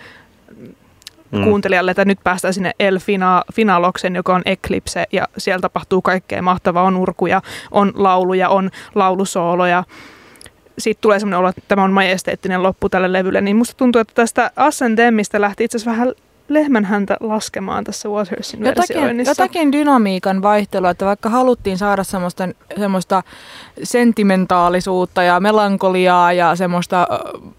mm, kuuntelijalle, että nyt päästään sinne El Fina- Finaloksen, joka on Eclipse, ja siellä tapahtuu kaikkea mahtavaa. On urkuja, on lauluja, on laulusooloja. Siitä tulee semmoinen olo, että tämä on majesteettinen loppu tälle levylle. Niin musta tuntuu, että tästä Ascendemista lähti itse asiassa vähän lehmän häntä laskemaan tässä Watersin jotakin, jotakin dynamiikan vaihtelua, että vaikka haluttiin saada semmoista, semmoista sentimentaalisuutta ja melankoliaa ja semmoista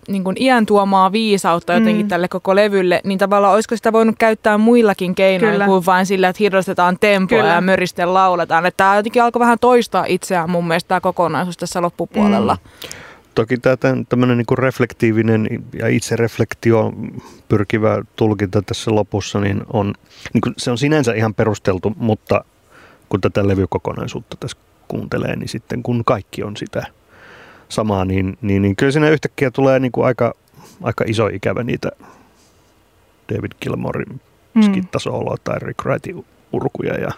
niin kuin iän tuomaa viisautta jotenkin mm. tälle koko levylle, niin tavallaan olisiko sitä voinut käyttää muillakin keinoin Kyllä. kuin vain sillä, että hirrostetaan tempoa Kyllä. ja möristen lauletaan. Että tämä jotenkin alkoi vähän toistaa itseään mun mielestä tämä kokonaisuus tässä loppupuolella. Mm. Toki tämä tämmöinen niin reflektiivinen ja itsereflektio pyrkivä tulkinta tässä lopussa, niin on, niin kuin se on sinänsä ihan perusteltu, mutta kun tätä levykokonaisuutta tässä kuuntelee, niin sitten kun kaikki on sitä samaa, niin, niin, niin kyllä siinä yhtäkkiä tulee niin kuin aika, aika iso ikävä niitä David Gilmorin mm. skittasooloa tai Rick Wrightin urkuja ja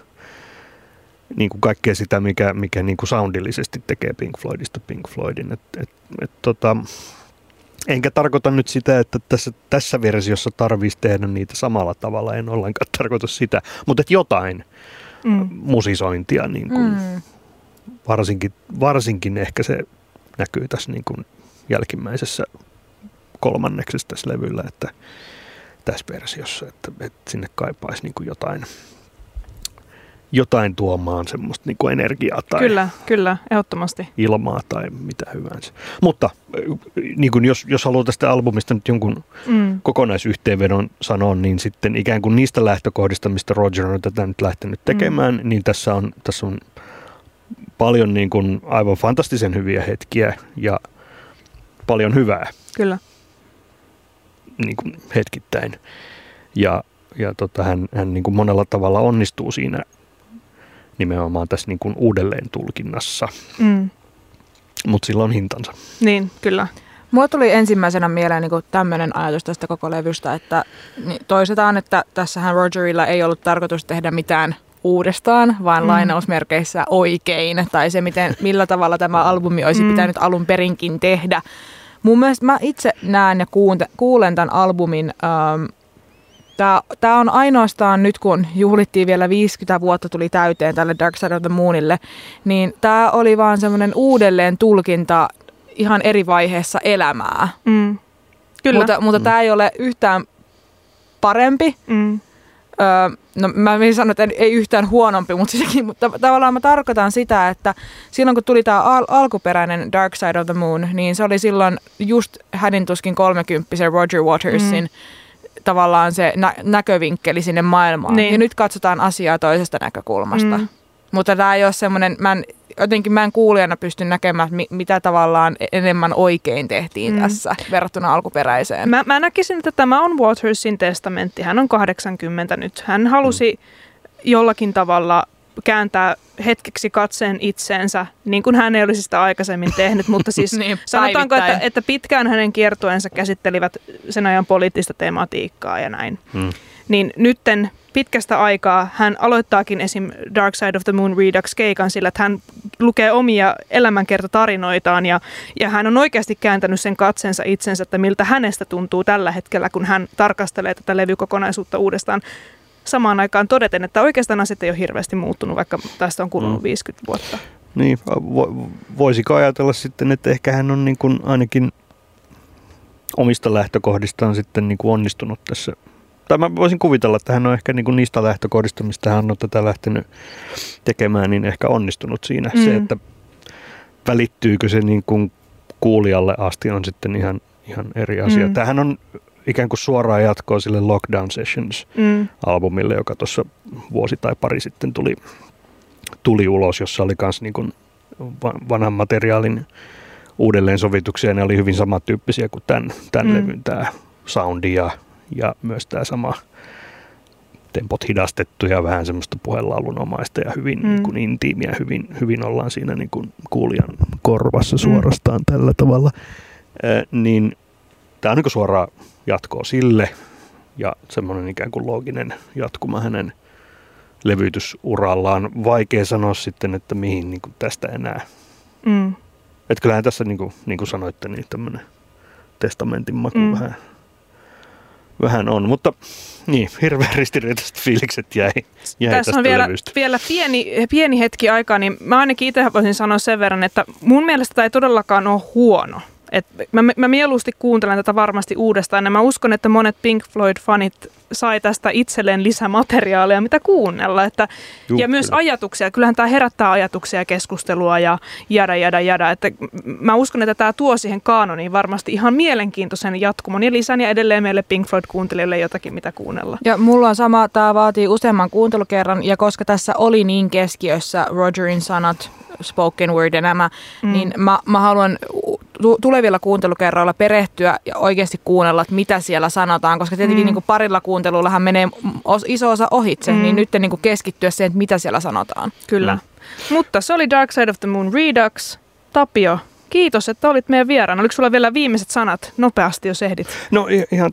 niin kuin kaikkea sitä, mikä, mikä niin kuin soundillisesti tekee Pink Floydista Pink Floydin. Et, et, et, tota, enkä tarkoita nyt sitä, että tässä, tässä versiossa tarvitsisi tehdä niitä samalla tavalla, en ollenkaan tarkoita sitä, mutta että jotain mm. musisointia, niin kuin, mm. varsinkin, varsinkin ehkä se näkyy tässä niin kuin jälkimmäisessä kolmanneksessa tässä levyllä, että tässä versiossa, että, että sinne kaipaisi niin kuin jotain – jotain tuomaan semmoista niin kuin energiaa tai kyllä, kyllä, ehdottomasti. ilmaa tai mitä hyvänsä. Mutta niin kuin jos, jos haluaa tästä albumista nyt jonkun mm. kokonaisyhteenvedon sanoa, niin sitten ikään kuin niistä lähtökohdista, mistä Roger on tätä nyt lähtenyt tekemään, mm. niin tässä on, tässä on paljon niin kuin aivan fantastisen hyviä hetkiä ja paljon hyvää. Kyllä. Niin kuin hetkittäin. Ja, ja tota, hän, hän niin kuin monella tavalla onnistuu siinä nimenomaan tässä niin kuin uudelleen tulkinnassa. Mm. Mutta sillä on hintansa. Niin, kyllä. Mulla tuli ensimmäisenä mieleen niin tämmöinen ajatus tästä koko levystä, että niin toisetaan, että tässähän Rogerilla ei ollut tarkoitus tehdä mitään uudestaan, vaan mm. lainausmerkeissä oikein, tai se, miten, millä tavalla tämä albumi olisi mm. pitänyt alun perinkin tehdä. Mun mielestä mä itse näen ja kuulen tämän albumin ähm, Tämä, tämä on ainoastaan nyt, kun juhlittiin vielä 50 vuotta tuli täyteen tälle Dark Side of the Moonille, niin tämä oli vaan semmoinen uudelleen tulkinta ihan eri vaiheessa elämää. Mm. Kyllä. Mutta, mutta mm. tämä ei ole yhtään parempi. Mm. Öö, no mä en sano, että ei yhtään huonompi, mutta, sitäkin, mutta tavallaan mä tarkoitan sitä, että silloin kun tuli tämä al- alkuperäinen Dark Side of the Moon, niin se oli silloin just hänen tuskin 30 Roger Watersin mm tavallaan se nä- näkövinkkeli sinne maailmaan. Niin. Ja nyt katsotaan asiaa toisesta näkökulmasta. Mm. Mutta tämä ei ole semmoinen, mä en, jotenkin mä en kuulijana pysty näkemään, mi- mitä tavallaan enemmän oikein tehtiin mm. tässä verrattuna alkuperäiseen. Mä, mä näkisin, että tämä on Watersin testamentti. Hän on 80 nyt. Hän halusi mm. jollakin tavalla kääntää hetkeksi katseen itseensä, niin kuin hän ei olisi sitä aikaisemmin tehnyt, mutta siis niin, sanotaanko, että, että pitkään hänen kiertueensa käsittelivät sen ajan poliittista tematiikkaa ja näin. Hmm. Niin nytten pitkästä aikaa hän aloittaakin esim. Dark Side of the Moon Redux-keikan sillä, että hän lukee omia elämänkertatarinoitaan ja, ja hän on oikeasti kääntänyt sen katsensa itsensä, että miltä hänestä tuntuu tällä hetkellä, kun hän tarkastelee tätä levykokonaisuutta uudestaan samaan aikaan todeten, että oikeastaan asiat ei ole hirveästi muuttunut, vaikka tästä on kulunut mm. 50 vuotta. Niin, vo, voisiko ajatella sitten, että ehkä hän on niin kuin ainakin omista lähtökohdistaan sitten niin kuin onnistunut tässä. Tai mä voisin kuvitella, että hän on ehkä niin kuin niistä lähtökohdista, mistä hän on tätä lähtenyt tekemään, niin ehkä onnistunut siinä. Mm. Se, että välittyykö se niin kuin kuulijalle asti on sitten ihan, ihan eri asia. Mm. Tämähän on ikään kuin suoraan jatkoa sille Lockdown Sessions-albumille, mm. joka tuossa vuosi tai pari sitten tuli, tuli ulos, jossa oli myös niin vanhan materiaalin uudelleen sovituksia. Ne oli hyvin samantyyppisiä kuin tämän, tämän mm. levyn tämä soundi ja, ja myös tämä sama tempot hidastettu ja vähän semmoista puhelaulunomaista ja hyvin mm. niin kuin intiimiä. Hyvin, hyvin ollaan siinä niin kuin kuulijan korvassa suorastaan mm. tällä tavalla. Äh, niin tämä on niin suoraan jatkoa sille ja semmoinen ikään kuin looginen jatkuma hänen levytysurallaan. Vaikea sanoa sitten, että mihin niin kuin tästä enää. Mm. Että kyllähän tässä, niin kuin, niin kuin sanoitte, niin tämmöinen testamentin maku mm. vähän, vähän on. Mutta niin, hirveän ristiriitaiset fiilikset jäi, jäi Tässä on vielä, vielä pieni, pieni hetki aikaa, niin mä ainakin itse voisin sanoa sen verran, että mun mielestä tämä ei todellakaan ole huono Et mä, mä mieluusti kuuntelen tätä varmasti uudestaan ja mä uskon, että monet Pink Floyd-fanit sai tästä itselleen lisämateriaalia, mitä kuunnella. Että, Juh, ja myös kyllä. ajatuksia. Kyllähän tämä herättää ajatuksia ja keskustelua ja jada, jada, jada. Että mä uskon, että tämä tuo siihen kaanoniin varmasti ihan mielenkiintoisen jatkumon ja lisän ja edelleen meille Pink Floyd-kuuntelijoille jotakin, mitä kuunnella. Ja mulla on sama, tämä vaatii useamman kuuntelukerran ja koska tässä oli niin keskiössä Rogerin sanat, spoken word ja nämä, mm. niin mä, mä haluan tulevilla kuuntelukerroilla perehtyä ja oikeasti kuunnella, että mitä siellä sanotaan, koska tietenkin mm. niin kuin parilla kuuntelullahan menee iso osa ohitse, mm. niin nyt niin kuin keskittyä siihen, että mitä siellä sanotaan. Kyllä. Mm. Mutta se oli Dark Side of the Moon Redux. Tapio, kiitos, että olit meidän vieraana. Oliko sulla vielä viimeiset sanat nopeasti, jos ehdit? No ihan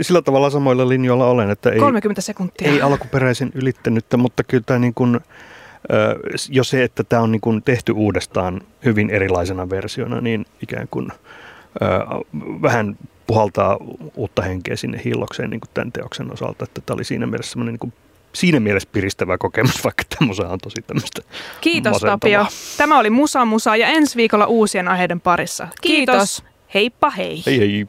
sillä tavalla samoilla linjoilla olen, että ei, 30 sekuntia. ei alkuperäisin ylittänyt, mutta kyllä tämä niin kuin, jo se, että tämä on niin kuin tehty uudestaan hyvin erilaisena versiona, niin ikään kuin vähän puhaltaa uutta henkeä sinne hillokseen niin kuin tämän teoksen osalta, että tämä oli siinä mielessä semmoinen niin kuin siinä mielessä piristävä kokemus, vaikka tämmöisen on tosi tämmöistä Kiitos Tapio. Tämä oli Musa Musa ja ensi viikolla uusien aiheiden parissa. Kiitos. Kiitos. Heippa hei. Hei hei.